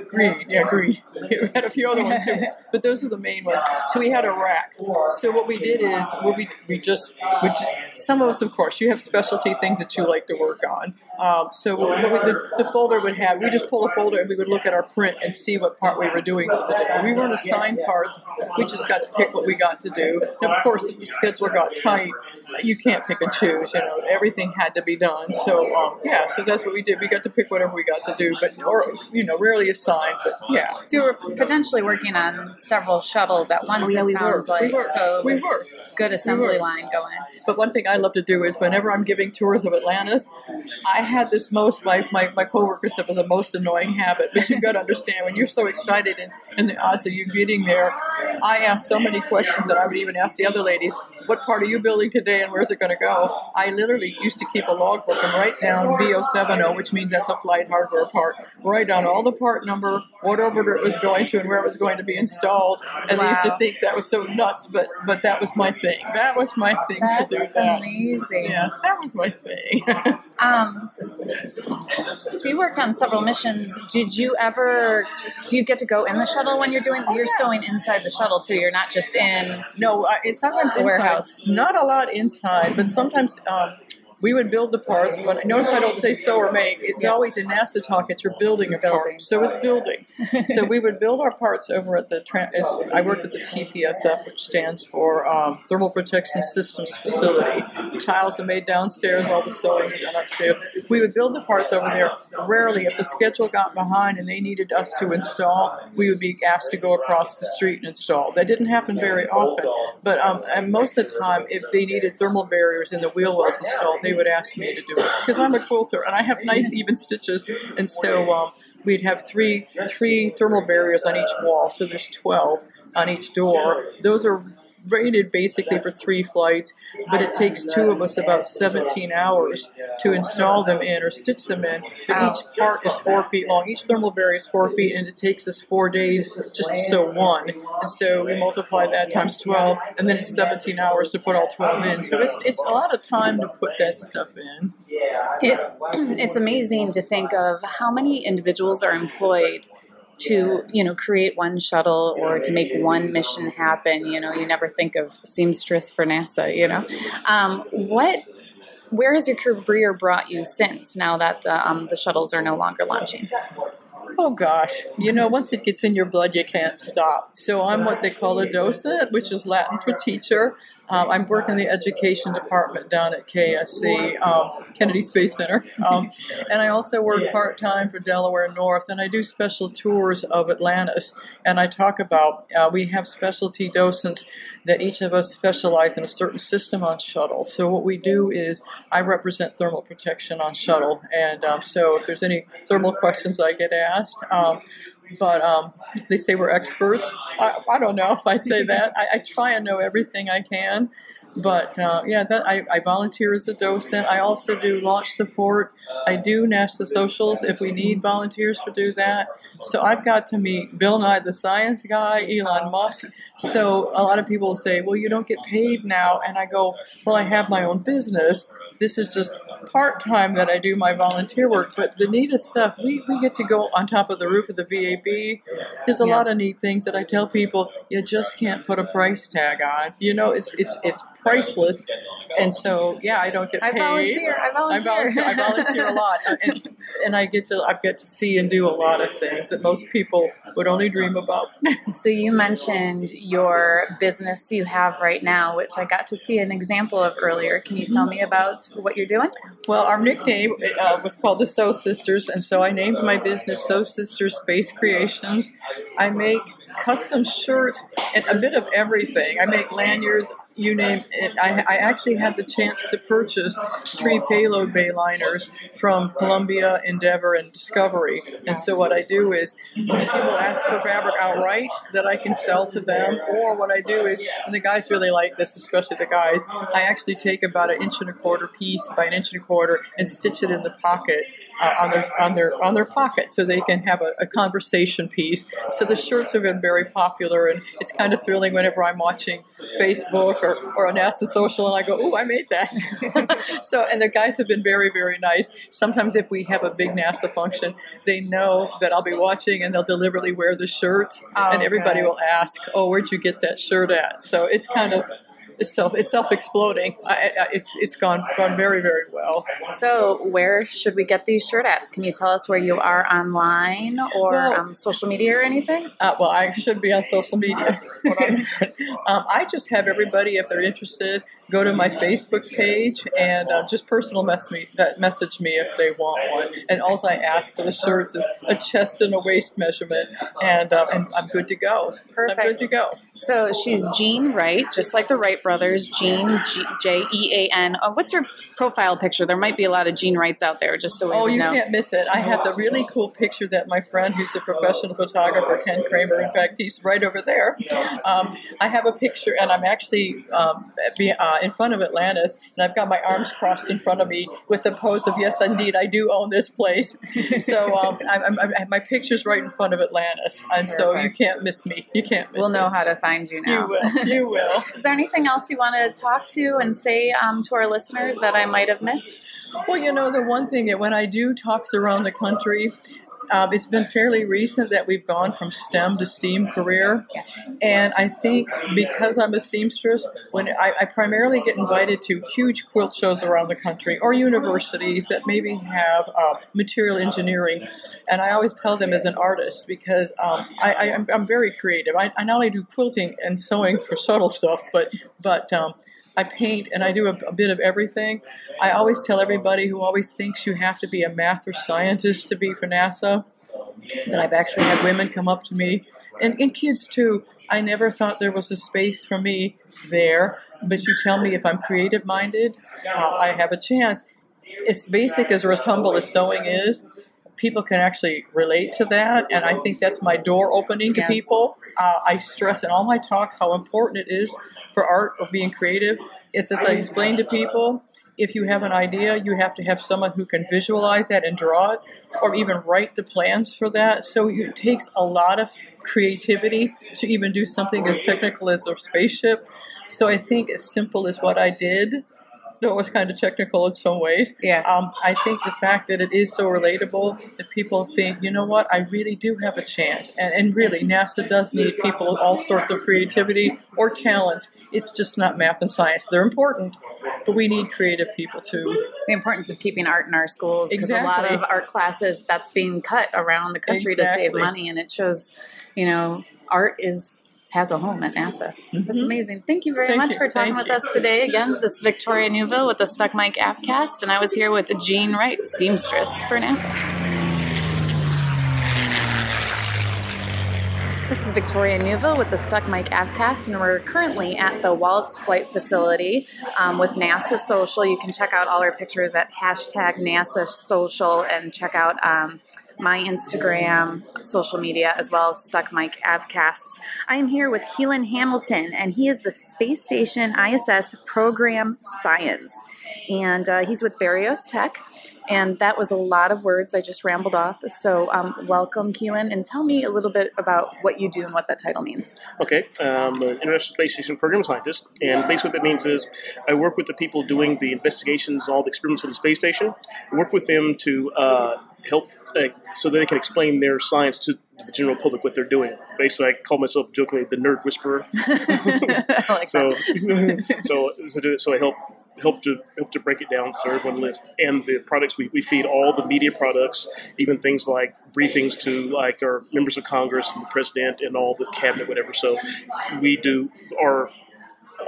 green yeah green <laughs> we had a few other ones too but those were the main ones so we had a rack so what we did is what we we just, ju- some of us, of course, you have specialty things that you like to work on. Um, so what we, the, the folder would have, we just pull a folder and we would look at our print and see what part we were doing for the day. We weren't assigned parts; we just got to pick what we got to do. And of course, if the schedule got tight, you can't pick and choose. You know, everything had to be done. So um, yeah, so that's what we did. We got to pick whatever we got to do, but or you know, rarely assigned. But yeah, So you were potentially working on several shuttles at once. Oh, yeah, it we sounds were. like We were. so. We were. Good assembly were. line going. But one thing I love to do is whenever I'm giving tours of Atlantis, I had this most my, my, my coworkers said was a most annoying habit. But you've got to understand when you're so excited and, and the odds of you getting there, I ask so many questions that I would even ask the other ladies, what part are you building today and where's it going to go? I literally used to keep a logbook and write down VO70, which means that's a flight hardware part. Write down all the part number, what order it was going to, and where it was going to be installed. And they used to think that was so nuts, but but that was my thing. That was my thing That's to do that. amazing. Yes, that was my thing. <laughs> Um, so you worked on several missions. Did you ever? Do you get to go in the shuttle when you're doing? You're sewing inside the shuttle too. You're not just in. no, uh, it's sometimes inside. warehouse. Not a lot inside, but sometimes um, we would build the parts. But notice I don't say so or make. It's Yeah. always in NASA talk. It's you're building a Building. part, so it's building. <laughs> so we would build our parts over at the. As I worked at the TPSF, which stands for um, Thermal Protection Systems Facility. Tiles are made downstairs. All the sewing's done upstairs. We would build the parts over there. Rarely, if the schedule got behind and they needed us to install, we would be asked to go across the street and install. That didn't happen very often, but um, and most of the time, if they needed thermal barriers in the wheel wells installed, they would ask me to do it because I'm a quilter and I have nice even stitches, and so um, we'd have three three thermal barriers on each wall. So there's twelve on each door. Those are rated basically for three flights, but it takes two of us about 17 hours to install them in or stitch them in. But each part is four feet long. Each thermal barrier is four feet, and it takes us four days just to sew one. And so we multiply that times 12, and then it's 17 hours to put all 12 in. So it's, it's a lot of time to put that stuff in. It, <clears throat> it's amazing to think of how many individuals are employed to you know create one shuttle or to make one mission happen. You know, you never think of seamstress for NASA. You know, um, what. Where has your career brought you since now that the, um, the shuttles are no longer launching? Oh gosh, you know, once it gets in your blood, you can't stop. So I'm what they call a docent, which is Latin for teacher. Um, I'm working the education department down at KSC, um, Kennedy Space Center, um, <laughs> and I also work part time for Delaware North, and I do special tours of Atlantis, and I talk about uh, we have specialty docents that each of us specialize in a certain system on shuttle. So what we do is I represent thermal protection on shuttle, and um, so if there's any thermal questions I get asked. Um, but um, they say we're experts. I, I don't know if I'd say that. I, I try and know everything I can. But uh, yeah, that, I, I volunteer as a docent. I also do launch support. I do NASA socials if we need volunteers to do that. So I've got to meet Bill Nye, the science guy, Elon Musk. So a lot of people say, well, you don't get paid now. And I go, well, I have my own business. This is just part time that I do my volunteer work. But the neatest stuff, we, we get to go on top of the roof of the VAB. There's a Yeah. lot of neat things that I tell people you just can't put a price tag on. You know, it's it's it's priceless. And so, yeah, I don't get I paid. volunteer. I I volunteer. volunteer. I volunteer a lot, <laughs> and, and I get to I get to see and do a lot of things that most people would only dream about. So you mentioned your business you have right now, which I got to see an example of earlier. Can you tell me about what you're doing? Well, our nickname uh, was called the Sew Sisters, and so I named my business Sew Sisters Space Creations. I make custom shirts a bit of everything. I make lanyards, you name it. I, I actually had the chance to purchase three payload bay liners from Columbia, Endeavor, and Discovery. And so what I do is people ask for fabric outright that I can sell to them, or what I do is, and the guys really like this, especially the guys, I actually take about an inch and a quarter piece by an inch and a quarter and stitch it in the pocket Uh, on their on their on their pocket so they can have a, a conversation piece. So the shirts have been very popular, and it's kind of thrilling whenever I'm watching Facebook or, or on NASA Social, and I go, "Ooh, I made that." <laughs> so and the guys have been very very nice. Sometimes if we have a big NASA function, they know that I'll be watching, and they'll deliberately wear the shirts, Oh, and everybody good. will ask, "Oh, where'd you get that shirt at?" So it's kind of it's self it's self exploding. It's it's gone gone very very well. So, where should we get these shirt ads? Can you tell us where you are online or Well- on social media or anything? Uh, well, I should be on social media. but I'm not. um, I just have everybody, if they're interested, go to my Facebook page and uh, just personal mess me, message me if they want one. And all I ask for the shirts is a chest and a waist measurement, and, uh, and I'm good to go. Perfect. I'm good to go. So she's Jean Wright, just like the Wright brothers. Jean J E A N. Uh, what's your profile picture? There might be a lot of Jean Wrights out there, just so we know oh, you know. can't miss it. I have the really cool picture that my friend, who's a professional photographer, Ken Kramer. In fact, he's right over there. Um, I have a picture, and I'm actually um, uh, in front of Atlantis, and I've got my arms crossed in front of me with the pose of "Yes, indeed, I do own this place." <laughs> so um, I'm, I'm, I'm, my picture's right in front of Atlantis, and Perfect. so you can't miss me. You can't miss. We'll me. know how to find you now. You will. You <laughs> will. Is there anything else you want to talk to and say um, to our listeners that I might have missed? Well, you know, the one thing that when I do talks around the country, um, it's been fairly recent that we've gone from STEM to STEAM career. And I think because I'm a seamstress, when I, I, primarily get invited to huge quilt shows around the country or universities that maybe have uh, material engineering, and I always tell them as an artist because um, I, am very creative. I, I, not only do quilting and sewing for subtle stuff, but but um, I paint and I do a, a, bit of everything. I always tell everybody who always thinks you have to be a math or scientist to be for NASA that I've actually had women come up to me and, and kids too. I never thought there was a space for me there, but you tell me if I'm creative minded, uh, I have a chance. It's basic as or as humble as sewing is. People can actually relate to that, and I think that's my door opening to yes. people. Uh, I stress in all my talks how important it is for art or being creative. It's as I explain to people, if you have an idea, you have to have someone who can visualize that and draw it, or even write the plans for that. So it takes a lot of creativity to even do something as technical as a spaceship. So I think as simple as what I did though it was kind of technical in some ways. Yeah. Um, I think the fact that it is so relatable that people think, you know what, I really do have a chance. And, and really, NASA does need people with all sorts of creativity or talents. It's just not math and science. They're important, but we need creative people too. It's the importance of keeping art in our schools because exactly. a lot of art classes that's being cut around the country exactly. to save money, and it shows, you know, art is has a home at NASA. Mm-hmm. That's amazing. Thank you very Thank much you. for talking Thank with you. us today. Again, this is Victoria Neuville with the Stuck Mic Avcast, and I was here with Jean Wright, seamstress for NASA. This is Victoria Neuville with the Stuck Mic Avcast, and we're currently at the Wallops Flight Facility um, with NASA Social. You can check out all our pictures at hashtag NASA Social and check out um, my Instagram, social media, as well as Stuck Mic Avcasts. I am here with Keelan Hamilton, and he is the Space Station ISS Program Science. And uh, he's with Barrios Tech. And that was a lot of words I just rambled off. So, um, welcome, Keelan, and tell me a little bit about what you do and what that title means. Okay, I'm an International Space Station Program Scientist, and basically what that means is I work with the people doing the investigations, all the experiments for the space station, I work with them to uh, help uh, so they can explain their science to the general public what they're doing. Basically, I call myself jokingly the nerd whisperer. <laughs> like so, <laughs> so, so, so I help help to help to break it down for everyone live. And the products we, we feed all the media products, even things like briefings to like our members of Congress and the president and all the cabinet, whatever. So we do our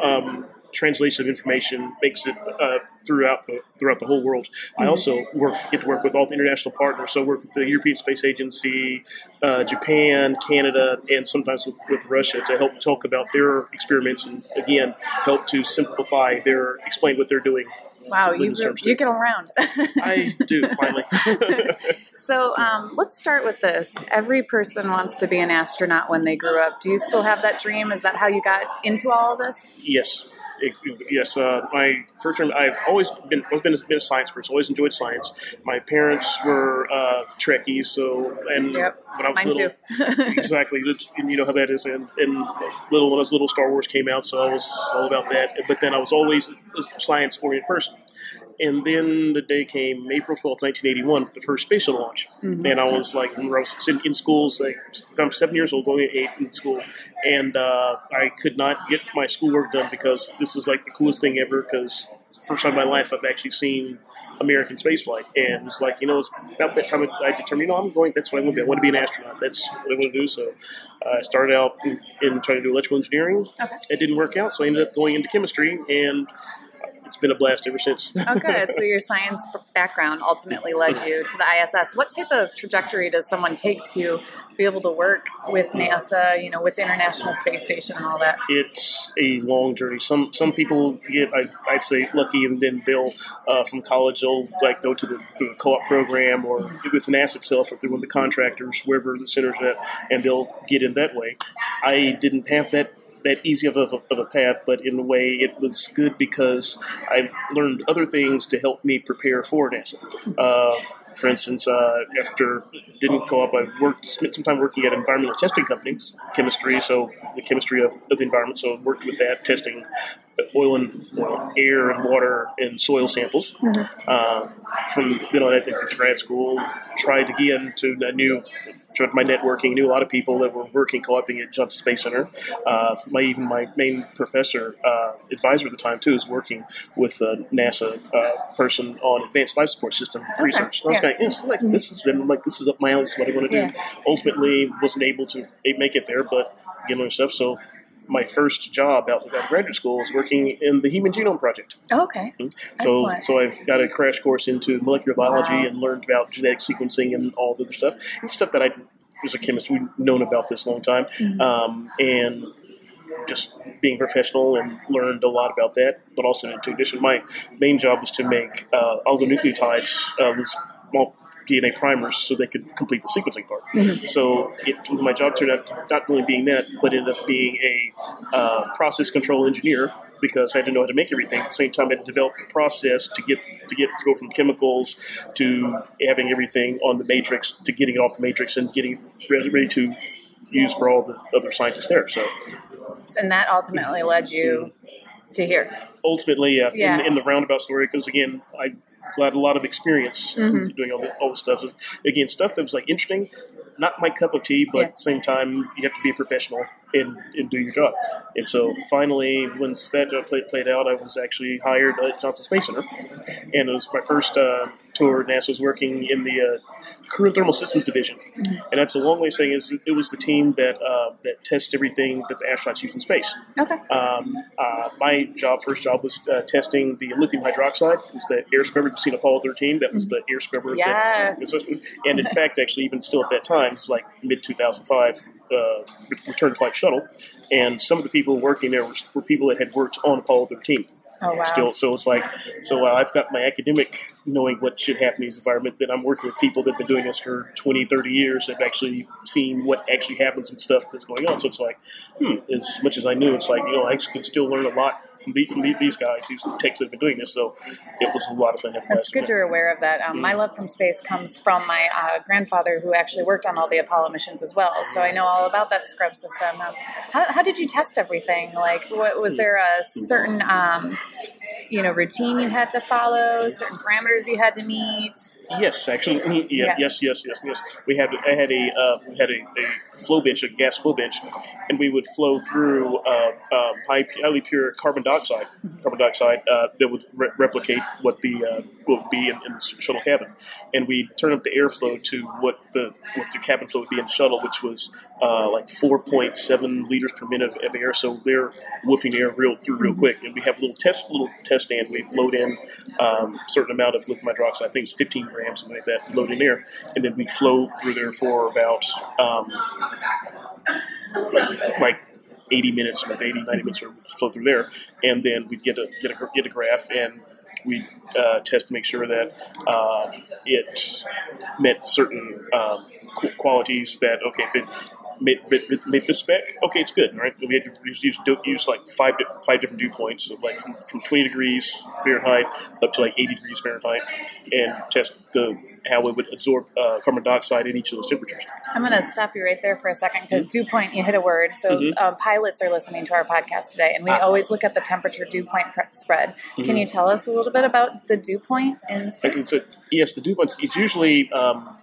um, translation of information makes it uh, throughout the throughout the whole world. Mm-hmm. I also work get to work with all the international partners. So I work with the European Space Agency, uh, Japan, Canada, and sometimes with, with Russia to help talk about their experiments and again help to simplify their explain what they're doing. Wow, you, you get around. I do, finally. <laughs> <laughs> so um, let's start with this. Every person wants to be an astronaut when they grew up. Do you still have that dream? Is that how you got into all of this? Yes it, yes, uh, my first term, I've always been, always been, been a science person, always enjoyed science. My parents were uh, Trekkies, so, and yep. when I was Mine little, <laughs> exactly, you know how that is, and, and little, when those little Star Wars came out, so I was all about that, but then I was always a science oriented person. And then the day came, April 12th, 1981, with the first space shuttle launch. Mm-hmm. And I was like, I was in, in schools, like, I'm seven years old, going to eight in school. And uh, I could not get my schoolwork done because this was like the coolest thing ever because first time in my life I've actually seen American spaceflight, and it's like you know it's about that time I determined you know I'm going. That's what I want to be. I want to be an astronaut. That's what I want to do. So uh, I started out in, in trying to do electrical engineering. Okay. It didn't work out, so I ended up going into chemistry, and it's been a blast ever since. <laughs> Oh, good. So your science background ultimately led you to the ISS. What type of trajectory does someone take to be able to work with NASA, you know, with the International Space Station and all that? it's a long journey. Some some people get, I, I'd say, lucky, and then they'll uh, from college they'll like go to the, the co-op program or with NASA itself, or through one of the contractors, wherever the center's at, and they'll get in that way. I didn't have that. That easy of a, of a path, but in a way it was good because I learned other things to help me prepare for NASA. Uh, for instance, uh, after didn't co-op, I worked spent some time working at environmental testing companies, chemistry, so the chemistry of, of the environment. So I worked with that, testing oil and well, air and water and soil samples. Uh, from then on, I think to grad school, tried again to get into I knew tried my networking, knew a lot of people that were working co-oping at Johnson Space Center. Uh, my even my main professor, uh, advisor at the time too, is working with a NASA uh, person on advanced life support system research. And I was going, yes, like this has been like this is up my alley. This is what I want to do. Yeah. Ultimately, wasn't able to make it there, but you know stuff. So. My first job out of graduate school was working in the Human Genome Project. Okay. So, Excellent. so I've got a crash course into molecular biology Wow. and learned about genetic sequencing and all the other stuff. And stuff that I, as a chemist, we've known about this a long time. Mm-hmm. Um, and just being professional and learned a lot about that. But also, in addition, my main job was to make uh, oligonucleotides, uh, small DNA primers, so they could complete the sequencing part. So it, my job turned out not only being that, but ended up being a uh, process control engineer because I had to know how to make everything. At the same time, I had to develop the process to get to get to go from chemicals to having everything on the matrix to getting it off the matrix and getting ready, ready to use for all the other scientists there. So And that ultimately led you to here. ultimately, uh, Yeah. in, in the roundabout story, because again, I got a lot of experience Mm-hmm. doing all the, all the stuff. Again, stuff that was like interesting, not my cup of tea, but Yeah. at the same time, you have to be a professional and, and do your job. And so finally, once that job played, played out, I was actually hired at Johnson Space Center, and it was my first uh, tour. NASA was working in the uh, Crew Thermal Systems Division, and that's a long way of saying is it was the team that uh, that tests everything that the astronauts use in space. Okay. Um, uh, my job, first job, was uh, testing the lithium hydroxide. It was the air scrubber you've seen Apollo 13. That was the air scrubber. Yes. That, and in fact, actually, even still at that time, it was like mid 2005, uh, return flight shuttle. And some of the people working there were, were people that had worked on Apollo 13 Oh wow. still. So it's like, so uh, I've got my academic knowing what should happen in this environment. Then I'm working with people that have been doing this for 20, 30 years. Have actually seen what actually happens with stuff that's going on. So it's like, hmm, as much as I knew, it's like you know I can still learn a lot from, the, from the, these guys, these techs that have been doing this. So it was a lot of fun. That's good you're aware of that. Um, My love from space comes from my uh, grandfather, who actually worked on all the Apollo missions as well. So I know all about that scrub system. Um, how, how did you test everything? Like, what, was there a certain, um, you know, routine you had to follow? Certain parameters you had to meet? Yes, actually, mm, yeah, Yeah. yes, yes, yes, yes. We had I had a uh, we had a, a flow bench, a gas flow bench, and we would flow through uh, um, high, highly pure carbon dioxide, carbon dioxide uh, that would re- replicate what the uh, would be in, in the shuttle cabin, and we turn up the airflow to what the what the cabin flow would be in the shuttle, which was uh, like four point seven liters per minute of, of air. So they're woofing air real through real quick, and we have a little test little test stand. We load in um, a certain amount of lithium hydroxide. I think it's fifteen grams, something like that. Load in there, and then we flow through there for about um, like, like 80 minutes, about 80, 90 minutes, or flow through there, and then we get a get a get a graph and. We uh, test to make sure that uh, it met certain um, qu- qualities that okay if it made, made, made this spec okay it's good right we had to use, use, use like five five different dew points of like from, from 20 degrees Fahrenheit up to like 80 degrees Fahrenheit and test the how it would absorb uh, carbon dioxide in each of those temperatures I'm going to stop you right there for a second because dew point, you hit a word. So Mhm. uh, pilots are listening to our podcast today, and we Ah. always look at the temperature dew point pre- spread. Can you tell us a little bit about the dew point in space? yes, the dew points. is usually um,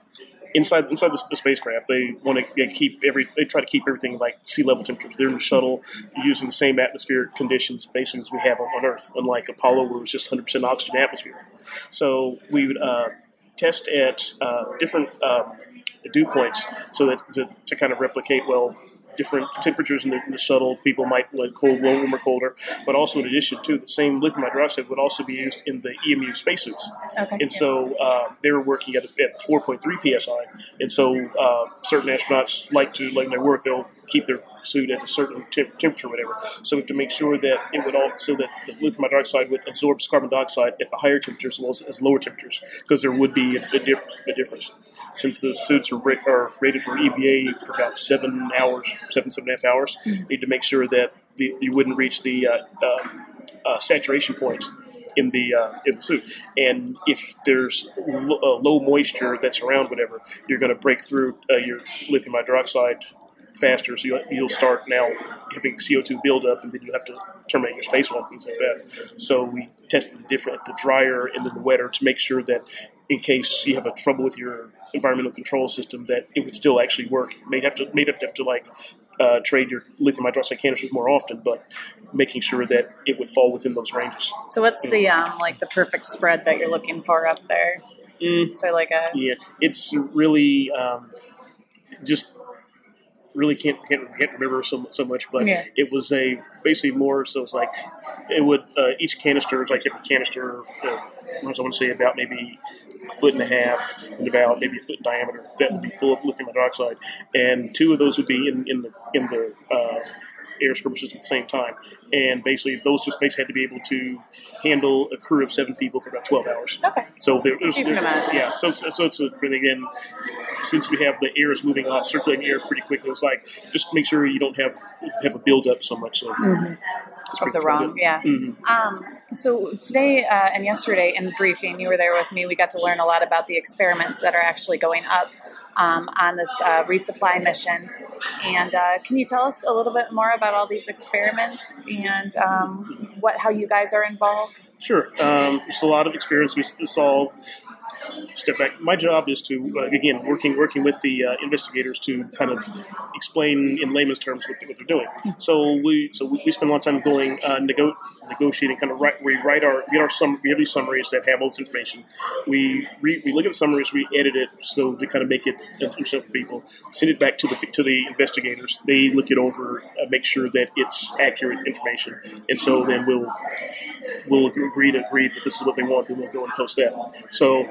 inside inside the spacecraft, they want to keep every they try to keep everything like sea level temperatures. They're in the shuttle using the same atmospheric conditions as we have on, on Earth, unlike Apollo where it was just 100% oxygen atmosphere. So we would uh, test at uh, different um, dew points so that to, to kind of replicate well different temperatures in the, in the shuttle. People might like cold, warmer, colder. But also, in addition to the same lithium hydroxide would also be used in the EMU spacesuits. Okay. And so uh, they were working at, at 4.3 psi. And so uh, certain astronauts like to, like their work, they'll keep their suit at a certain temp- temperature, or whatever. So we have to make sure that it would all so that the lithium hydroxide would absorb carbon dioxide at the higher temperatures as well as, as lower temperatures, because there would be a, a, diff- a difference. Since the suits are, ra- are, rated for EVA for about seven hours, seven seven and a half hours, mm-hmm. need to make sure that the, you wouldn't reach the uh, um, uh, saturation points in the uh, in the suit. And if there's lo- uh, low moisture that's around, whatever, you're going to break through uh, your lithium hydroxide faster. So you'll, you'll start now having CO2 buildup, and then you have to terminate your spacewalk, things like that. So we tested the different, the drier and then the wetter to make sure that in case you have a trouble with your environmental control system, that it would still actually work. You may have to, may have to, have to like uh, trade your lithium hydroxide canisters more often, but making sure that it would fall within those ranges. So what's the um, like the perfect spread that you're looking for up there? Mm, so like a yeah, it's really um, just really can't can't, can't remember so, so much, but yeah. it was a basically more so it's like it would uh, each canister is like every canister. Uh, I want to say about maybe a foot and a half and about maybe a foot in diameter. That would be full of lithium hydroxide, and two of those would be in, in the in the uh, air skirmishes at the same time. And basically, those just basically had to be able to handle a crew of seven people for about 12 hours. Okay. So there's, there's yeah. So so it's a, and again, since we have the air is moving off circulating air pretty quickly, it's like just make sure you don't have have a buildup so much. So. Mm-hmm of the wrong. Yeah. Mm-hmm. Um, so today uh, and yesterday in briefing, you were there with me. We got to learn a lot about the experiments that are actually going up um, on this uh, resupply mission. And uh, can you tell us a little bit more about all these experiments and um, what how you guys are involved? Sure. Um, it's a lot of experience. We saw step back. My job is to uh, again working working with the uh, investigators to kind of explain in layman's terms what, what, they're doing. So we so we, spend a lot of time going uh, nego- negotiating. Kind of write we write our we our sum we have these summaries that have all this information. We re, we look at the summaries, we edit it so to kind of make it interesting for people. Send it back to the to the investigators. They look it over, uh, make sure that it's accurate information, and so then we'll we'll agree to agree that this is what they want. Then we'll go and post that. So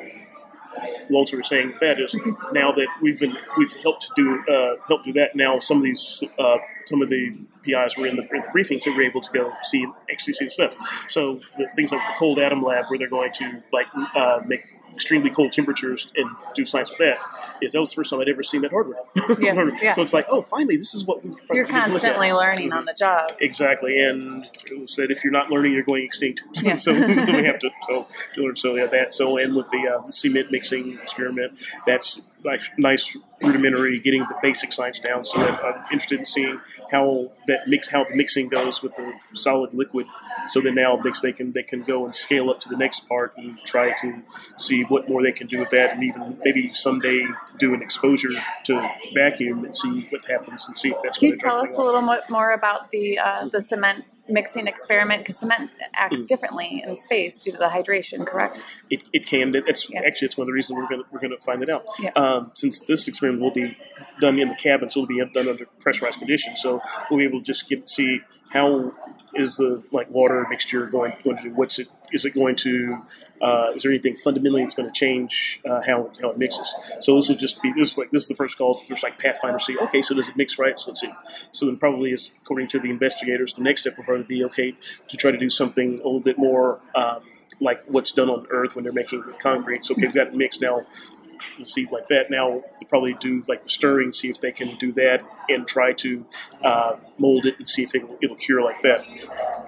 long story saying that is now that we've been we've helped to do uh, help do that. Now some of these uh, some of the PIs were in the, in the briefings were able to go see actually see the stuff. So the things like the cold atom lab where they're going to like uh, make extremely cold temperatures and do science with that is that was the first time I'd ever seen that hardware. Yeah, <laughs> yeah. So it's like, oh, finally, this is what we've you're constantly learning on the job. Exactly, and it said if you're not learning, you're going extinct. <laughs> Yeah. so, <laughs> so we have to so to learn. So yeah, that. So and with the uh, cement mixing experiment, that's like nice rudimentary, getting the basic science down. So that I'm interested in seeing how that mix, how the mixing goes with the solid liquid. So that now they can they can go and scale up to the next part and try to see what more they can do with that, and even maybe someday do an exposure to vacuum and see what happens and see if that's. Can you tell us a little more about the uh, the cement mixing experiment because cement acts mm. differently in space due to the hydration, correct? It, it can. It's yeah. actually it's one of the reasons we're going we're to find it out. Yeah. Um, since this experiment will be done in the cabin, so it'll be done under pressurized conditions, so we'll be able to just get see how is the like water mixture going going to do? What's it? Is it going to? Uh, is there anything fundamentally that's going to change uh, how how it mixes? So this will just be this is like this is the first call. Just like Pathfinder, see okay, so does it mix right? So let's see. So then probably is according to the investigators, the next step will probably be okay to try to do something a little bit more. Um, like what's done on Earth when they're making concrete. So okay, we've got mixed now you see like that. Now they probably do like the stirring, see if they can do that, and try to uh, mold it and see if it'll, it'll, cure like that.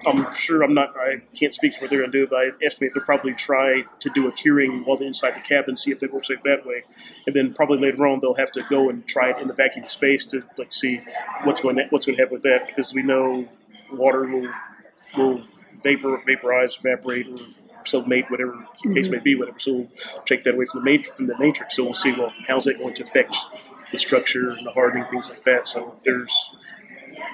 I'm sure I'm not. I can't speak for what they're going to do, but I estimate they'll probably try to do a curing while they're inside the cabin, see if it works like that way, and then probably later on they'll have to go and try it in the vacuum space to like see what's going to, what's going to happen with that because we know water will will vapor, vaporize, evaporate, or sublimate, whatever the case may be, whatever. So we'll take that away from the matrix, from the matrix. So we'll see well how's that going to affect the structure and the hardening, things like that. So there's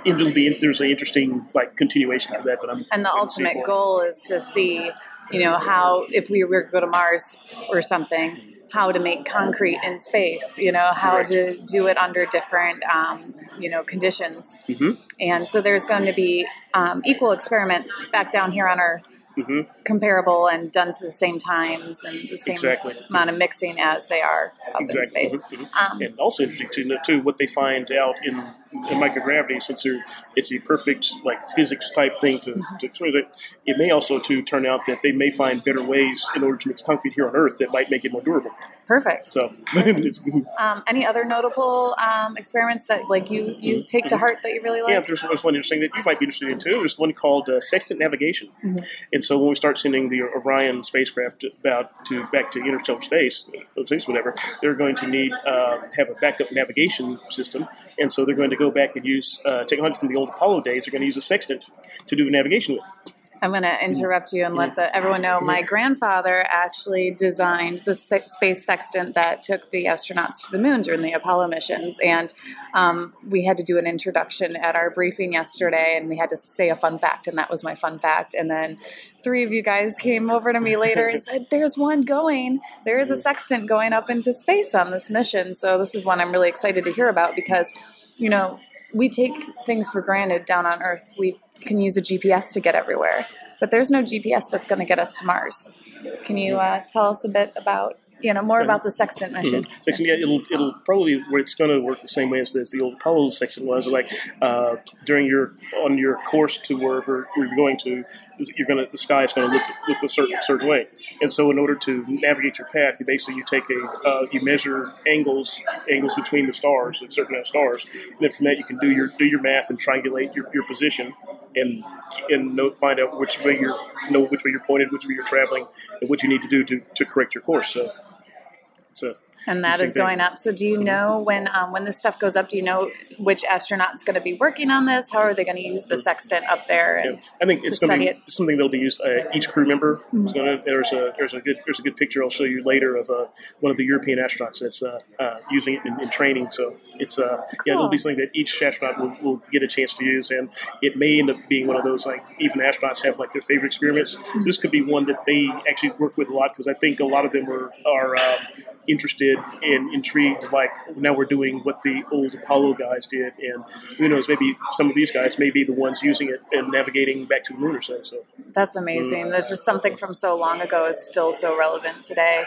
it'll be there's an interesting like continuation to that that I'm And the ultimate goal is to see, you know, how if we were to go to Mars or something, how to make concrete in space. You know, how Correct. to do it under different, um, you know, conditions. Mhm. And so there's going to be um, equal experiments back down here on Earth. Mhm. Comparable and done to the same times and the same Exactly. amount of mixing as they are up Exactly. in space. Mhm, mhm. Um, and also interesting to know too what they find out in, in microgravity since it's a perfect like physics type thing to, Mm-hmm. to explain it. It may also to turn out that they may find better ways in order to mix concrete here on Earth that might make it more durable. perfect. So <laughs> it's, Um, any other notable um, experiments that like you you take to heart that you really like? Mm-hmm. yeah, there's, there's one interesting that you might be interested in too. There's one called uh, sextant navigation, Mm-hmm. and so when we start sending the Orion spacecraft about to back to interstellar space, space whatever, they're going to need uh, have a backup navigation system, and so they're going to go back and use uh, technology from the old Apollo days. They're going to use a sextant to do the navigation with. I'm going to interrupt you and let the, everyone know my grandfather actually designed the se- space sextant that took the astronauts to the moon during the Apollo missions. And um, we had to do an introduction at our briefing yesterday, and we had to say a fun fact, and that was my fun fact. And then three of you guys came over to me later and <laughs> said, There's one going. There is a sextant going up into space on this mission. So this is one I'm really excited to hear about because, you know, we take things for granted down on Earth. We can use a GPS to get everywhere, but there's no GPS that's going to get us to Mars. Can you uh, tell us a bit about, you know, more about the Sextant mission? Section, yeah, it'll it'll probably it's going to work the same way as, as the old Apollo sextant was. Like uh, during your on your course to wherever you're going to, you're going to the sky is going to look look a certain certain way. And so, in order to navigate your path, you basically you take a uh, you measure angles angles between the stars, a certain amount of stars, and then from that you can do your do your math and triangulate your, your position. And and note, find out which way you're know which way you're pointed, which way you're traveling, and what you need to do to, to correct your course. So, so And that is going up. So, do you know when um, when this stuff goes up? Do you know which astronaut's going to be working on this? How are they going to use the Sextant up there? And Yeah, I think it's going to be it. something that'll be used. Uh, each crew member is going to. There's a there's a good there's a good picture I'll show you later of uh, one of the European astronauts that's uh, uh, using it in, in training. So it's uh, yeah, it'll be something that each astronaut will, will get a chance to use, and it may end up being one of those like even astronauts have like their favorite experiments. So this could be one that they actually work with a lot because I think a lot of them are are um, interested and intrigued. Like now we're doing what the old Apollo guys did, and who knows, maybe some of these guys may be the ones using it and navigating back to the moon or so. So That's amazing. There's just something from so long ago is still so relevant today.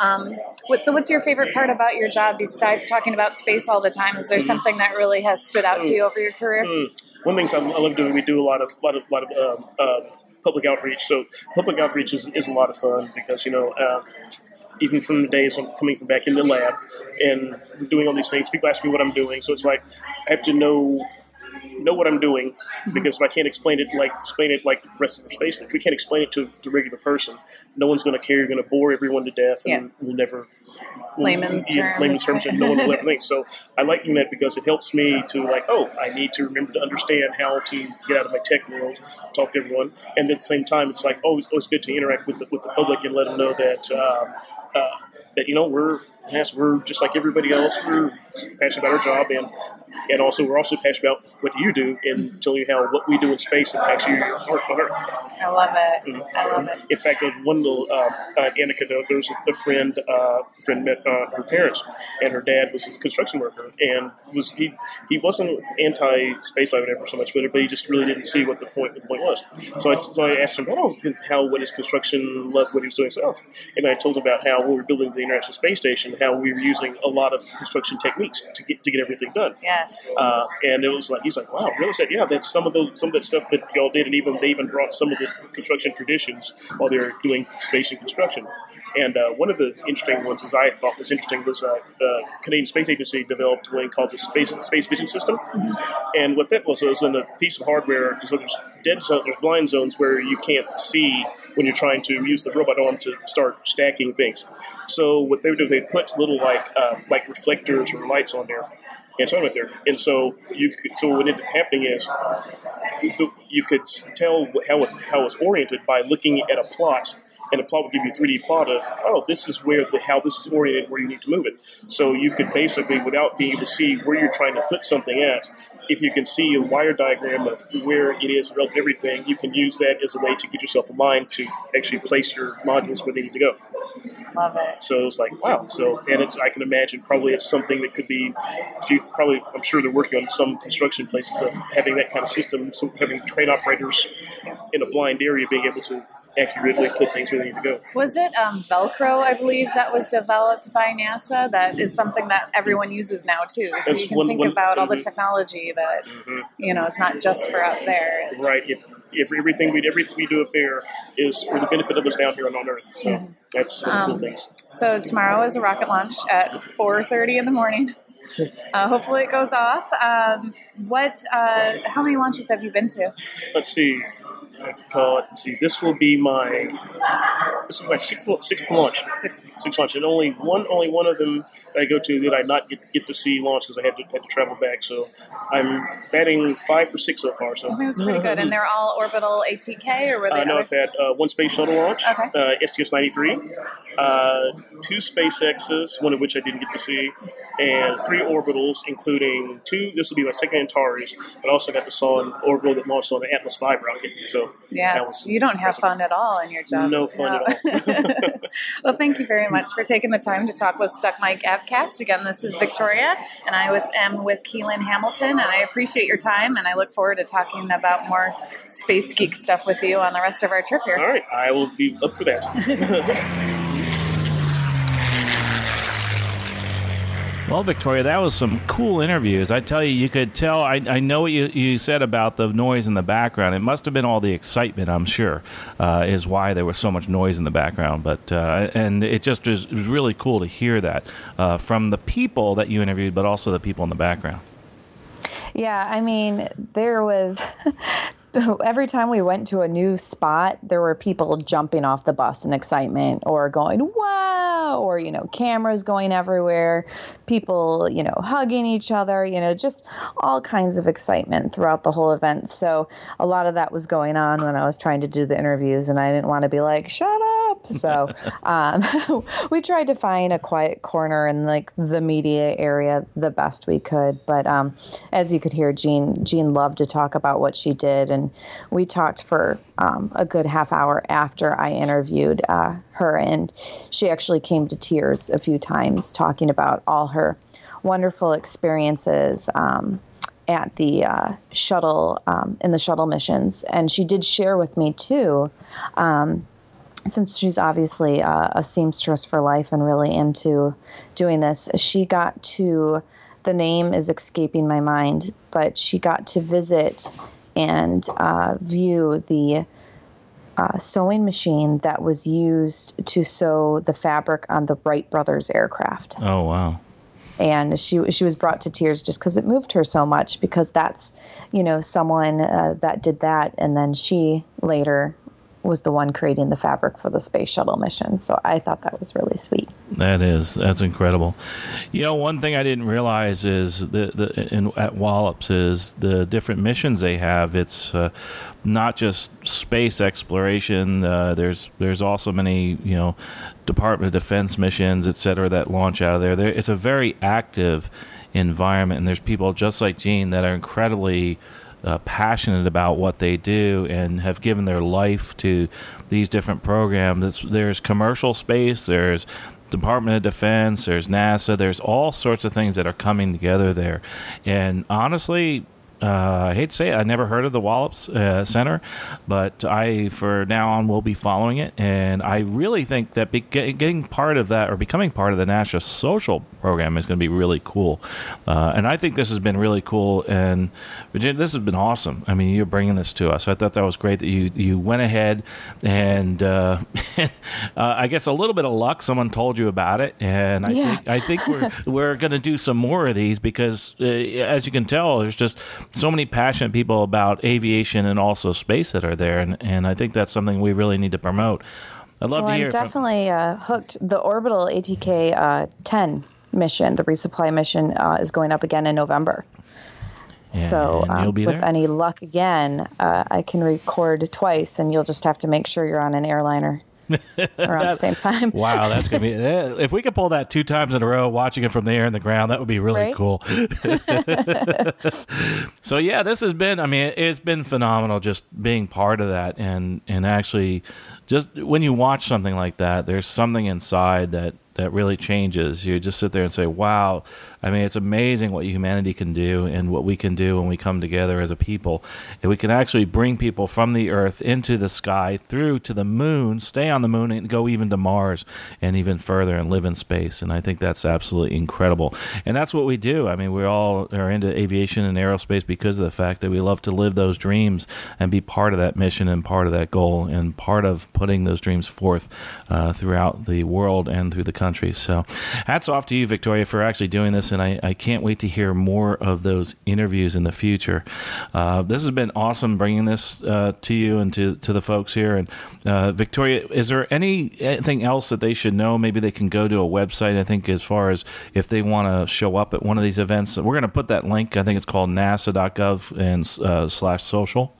Um, what, so, what's your favorite part about your job besides talking about space all the time? Is there something that really has stood out to you over your career? Mm. one thing I, I love doing, we do a lot of lot of lot of um, uh, public outreach. So public outreach is, is a lot of fun because you know. Uh, even from the days I'm coming from back in the lab and doing all these things, people ask me what I'm doing. So it's like I have to know know what I'm doing because if I can't explain it like explain it like the rest of the space, if we can't explain it to the regular person, no one's going to care. You're going to bore everyone to death, and we'll never. we'll- Layman's terms. layman's terms, and no one will ever think. So I like doing that because it helps me to like, oh, I need to remember to understand how to get out of my tech world, talk to everyone, and at the same time, it's like always always good to interact with the, with the public and let them know that. Um, uh, that you know we're yes we're just like everybody else. We're passionate about our job and and also we're also passionate about what you do and telling you how what we do in space impacts your work on Earth. I love it. I love it. In fact, there's one little uh, uh, anecdote. There was a friend, uh, friend met uh, her parents, and her dad was a construction worker, and was he he wasn't anti space flight whatever so much, but but he just really didn't see what the point the point was. So I so I asked him, oh, how what his construction love what he was doing. So, and I told him about how we were building the International Space Station, how we were using a lot of construction techniques to get to get everything done. Yes. Uh, and it was like he's like, wow? I said, yeah, that's some of the some of that stuff that y'all did, and even they even brought some of the construction traditions while they were doing station construction. And uh, one of the interesting ones, as I thought was interesting, was uh, the Canadian Space Agency developed a thing called the Space Space Vision System. And what that was was in a piece of hardware. So there's dead zone, there's blind zones where you can't see when you're trying to use the robot arm to start stacking things. So what they would do is they put little like uh, like reflectors or lights on there and so there. And so you could, so what ended up happening is you, you could tell how it, how it's oriented by looking at a plot and the plot will give you a 3D plot of, oh, this is where the how this is oriented, where you need to move it. So you could basically, without being able to see where you're trying to put something at, if you can see a wire diagram of where it is relative to everything, you can use that as a way to get yourself aligned to actually place your modules where they need to go. Love it. So it's like, wow. So, and it's, I can imagine probably it's something that could be, you, probably, I'm sure they're working on some construction places of having that kind of system, so having train operators in a blind area being able to accurately put things where they need to go. Was it um, Velcro, I believe, that was developed by NASA? That is something that everyone uses now, too. So That's you can one- think one- about all the technology that, Mhm. you know, it's not just for up there. It's- Right. If, if everything we everything we do up there is for the benefit of us down here on, Earth, so that's one of the Um, cool things. So tomorrow is a rocket launch at 4.30 in the morning. <laughs> Uh, hopefully it goes off. Um, what? Uh, how many launches have you been to? Let's see. I have to call it. Let's see. This will be my this is my sixth sixth launch. Six. Six launch, and only one only one of them that I go to that I not get, get to see launch because I had to had to travel back. So I'm batting five for six so far. So I think that's pretty good. And they're all orbital ATK, or were they? Uh, no, I've had uh, one space shuttle launch, Okay. uh, STS-93, uh, two SpaceXs, one of which I didn't get to see, and three orbitals, including two. This will be my second Antares, but I also got to saw an orbital that launched on the Atlas V rocket. So Yes, was you don't have fun at all in your job. No fun at all. <laughs> well, thank you very much for taking the time to talk with Stuck Mic Avcast. Again, this is Victoria, and I with, am with Keelan Hamilton, and I appreciate your time, and I look forward to talking about more space geek stuff with you on the rest of our trip here. All right, I will be up for that. <laughs> Well, Victoria, that was some cool interviews. I tell you, you could tell. I, I know what you, you said about the noise in the background. It must have been all the excitement, I'm sure, uh, is why there was so much noise in the background. But uh, and it just was, it was really cool to hear that uh, from the people that you interviewed, but also the people in the background. Yeah, I mean, there was <laughs> every time we went to a new spot, there were people jumping off the bus in excitement or going, wow, or, you know, cameras going everywhere, people, you know, hugging each other, you know, just all kinds of excitement throughout the whole event. So a lot of that was going on when I was trying to do the interviews, and I didn't want to be like, shut up. So um, <laughs> we tried to find a quiet corner in like the media area the best we could. But um, as you could hear, Jean Jean loved to talk about what she did, and we talked for um, a good half hour after I interviewed uh, her, and she actually came to tears a few times talking about all her wonderful experiences. Um, at the uh, shuttle um, in the shuttle missions, and she did share with me too um, since she's obviously uh, a seamstress for life and really into doing this, she got to, the name is escaping my mind, but she got to visit and uh, view the uh, sewing machine that was used to sew the fabric on the Wright brothers aircraft Oh wow! and she she was brought to tears just because it moved her so much because that's you know someone uh, that did that and then she later was the one creating the fabric for the space shuttle mission so i thought that was really sweet That is that's incredible. You know, one thing I didn't realize is the the in, at Wallops is the different missions they have. It's uh, not just space exploration. Uh, there's there's also many you know Department of Defense missions, et cetera, that launch out of there. there it's a very active environment, and there's people just like Jean that are incredibly uh, passionate about what they do and have given their life to these different programs. It's, there's commercial space, there's Department of Defense, there's NASA, there's all sorts of things that are coming together there. And honestly, Uh, I hate to say it, I never heard of the Wallops uh, Center, but I, for now on, will be following it. And I really think that be- getting part of that or becoming part of the NASA social program is going to be really cool. Uh, and I think this has been really cool. And Virginia, this has been awesome. I mean, you're bringing this to us. I thought that was great that you, you went ahead and uh, <laughs> uh, I guess a little bit of luck. Someone told you about it, and I Yeah. think I think we're <laughs> we're going to do some more of these because, uh, as you can tell, there's just so many passionate people about aviation and also space that are there, and and I think that's something we really need to promote. I'd love Well, to hear. I'm from- definitely uh, hooked. The orbital ATK uh, 10 mission, the resupply mission, uh, is going up again in November. so, And you'll um, with there? any luck again, uh, I can record twice, and you'll just have to make sure you're on an airliner around the same time. Wow, that's gonna be eh, if we could pull that two times in a row, watching it from the air and the ground, that would be really Right? cool. <laughs> so yeah, this has been. I mean, it's been phenomenal just being part of that, and and actually, just when you watch something like that, there's something inside that that really changes. You just sit there and say, "Wow!" I mean, it's amazing what humanity can do and what we can do when we come together as a people. And we can actually bring people from the Earth into the sky, through to the moon, stay on the moon, and go even to Mars and even further and live in space. And I think that's absolutely incredible. And that's what we do. I mean, we all are into aviation and aerospace because of the fact that we love to live those dreams and be part of that mission and part of that goal and part of putting those dreams forth uh, throughout the world and through the country. So, hats off to you, Victoria, for actually doing this. And I, I can't wait to hear more of those interviews in the future. Uh, this has been awesome bringing this uh, to you and to, to the folks here. And uh, Victoria, is there anything else that they should know? Maybe they can go to a website. I think as far as if they want to show up at one of these events, we're going to put that link. I think it's called NASA.gov and uh, slash social.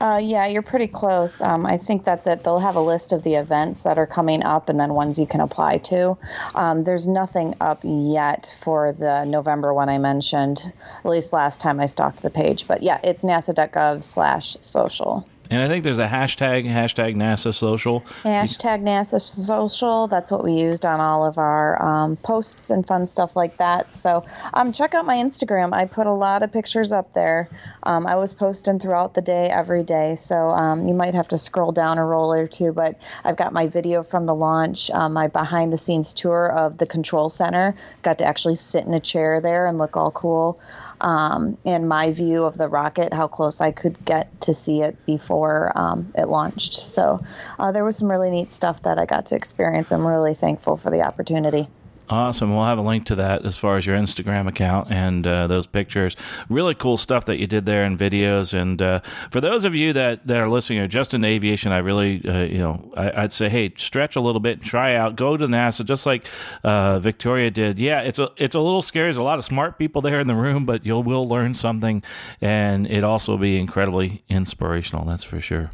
Uh, yeah, you're pretty close. Um, I think that's it. They'll have a list of the events that are coming up and then ones you can apply to. Um, there's nothing up yet for the November one I mentioned, at least last time I stalked the page. But yeah, it's nasa.gov slash social. And I think there's a hashtag, hashtag NASA social. Hashtag NASA social. That's what we used on all of our um, posts and fun stuff like that. So um, check out my Instagram. I put a lot of pictures up there. Um, I was posting throughout the day, every day. So um, you might have to scroll down a roll or two. But I've got my video from the launch, um, my behind the scenes tour of the control center. Got to actually sit in a chair there and look all cool. Um, and my view of the rocket, how close I could get to see it before um, it launched. So uh, there was some really neat stuff that I got to experience. I'm really thankful for the opportunity. Awesome. We'll have a link to that as far as your Instagram account and uh, those pictures. Really cool stuff that you did there and videos. And uh, for those of you that, that are listening or just in aviation, I really, uh, you know, I, I'd say, hey, stretch a little bit, try out, go to NASA, just like uh, Victoria did. Yeah, it's a it's a little scary. There's a lot of smart people there in the room, but you will learn something, and it also be incredibly inspirational. That's for sure.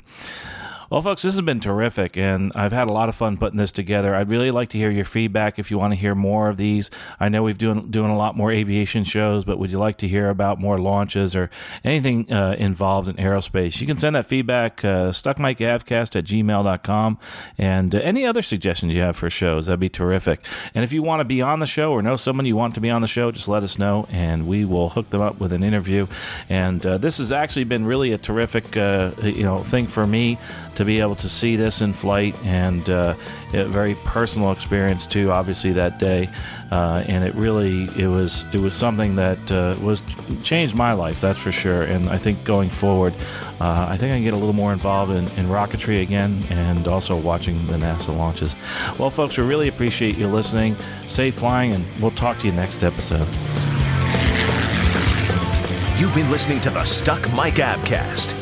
Well, folks, this has been terrific, and I've had a lot of fun putting this together. I'd really like to hear your feedback if you want to hear more of these. I know we've doing doing a lot more aviation shows, but would you like to hear about more launches or anything uh, involved in aerospace? You can send that feedback uh, stuckmicavcast at gmail.com and uh, any other suggestions you have for shows. That'd be terrific. And if you want to be on the show or know someone you want to be on the show, just let us know, and we will hook them up with an interview. And uh, this has actually been really a terrific, uh, you know, thing for me to be able to see this in flight and uh, a very personal experience too. Obviously that day, uh, and it really it was it was something that uh, was changed my life. That's for sure. And I think going forward, uh, I think I can get a little more involved in, in rocketry again and also watching the NASA launches. Well, folks, we really appreciate you listening. Safe flying, and we'll talk to you next episode. You've been listening to the Stuck Mic Avcast.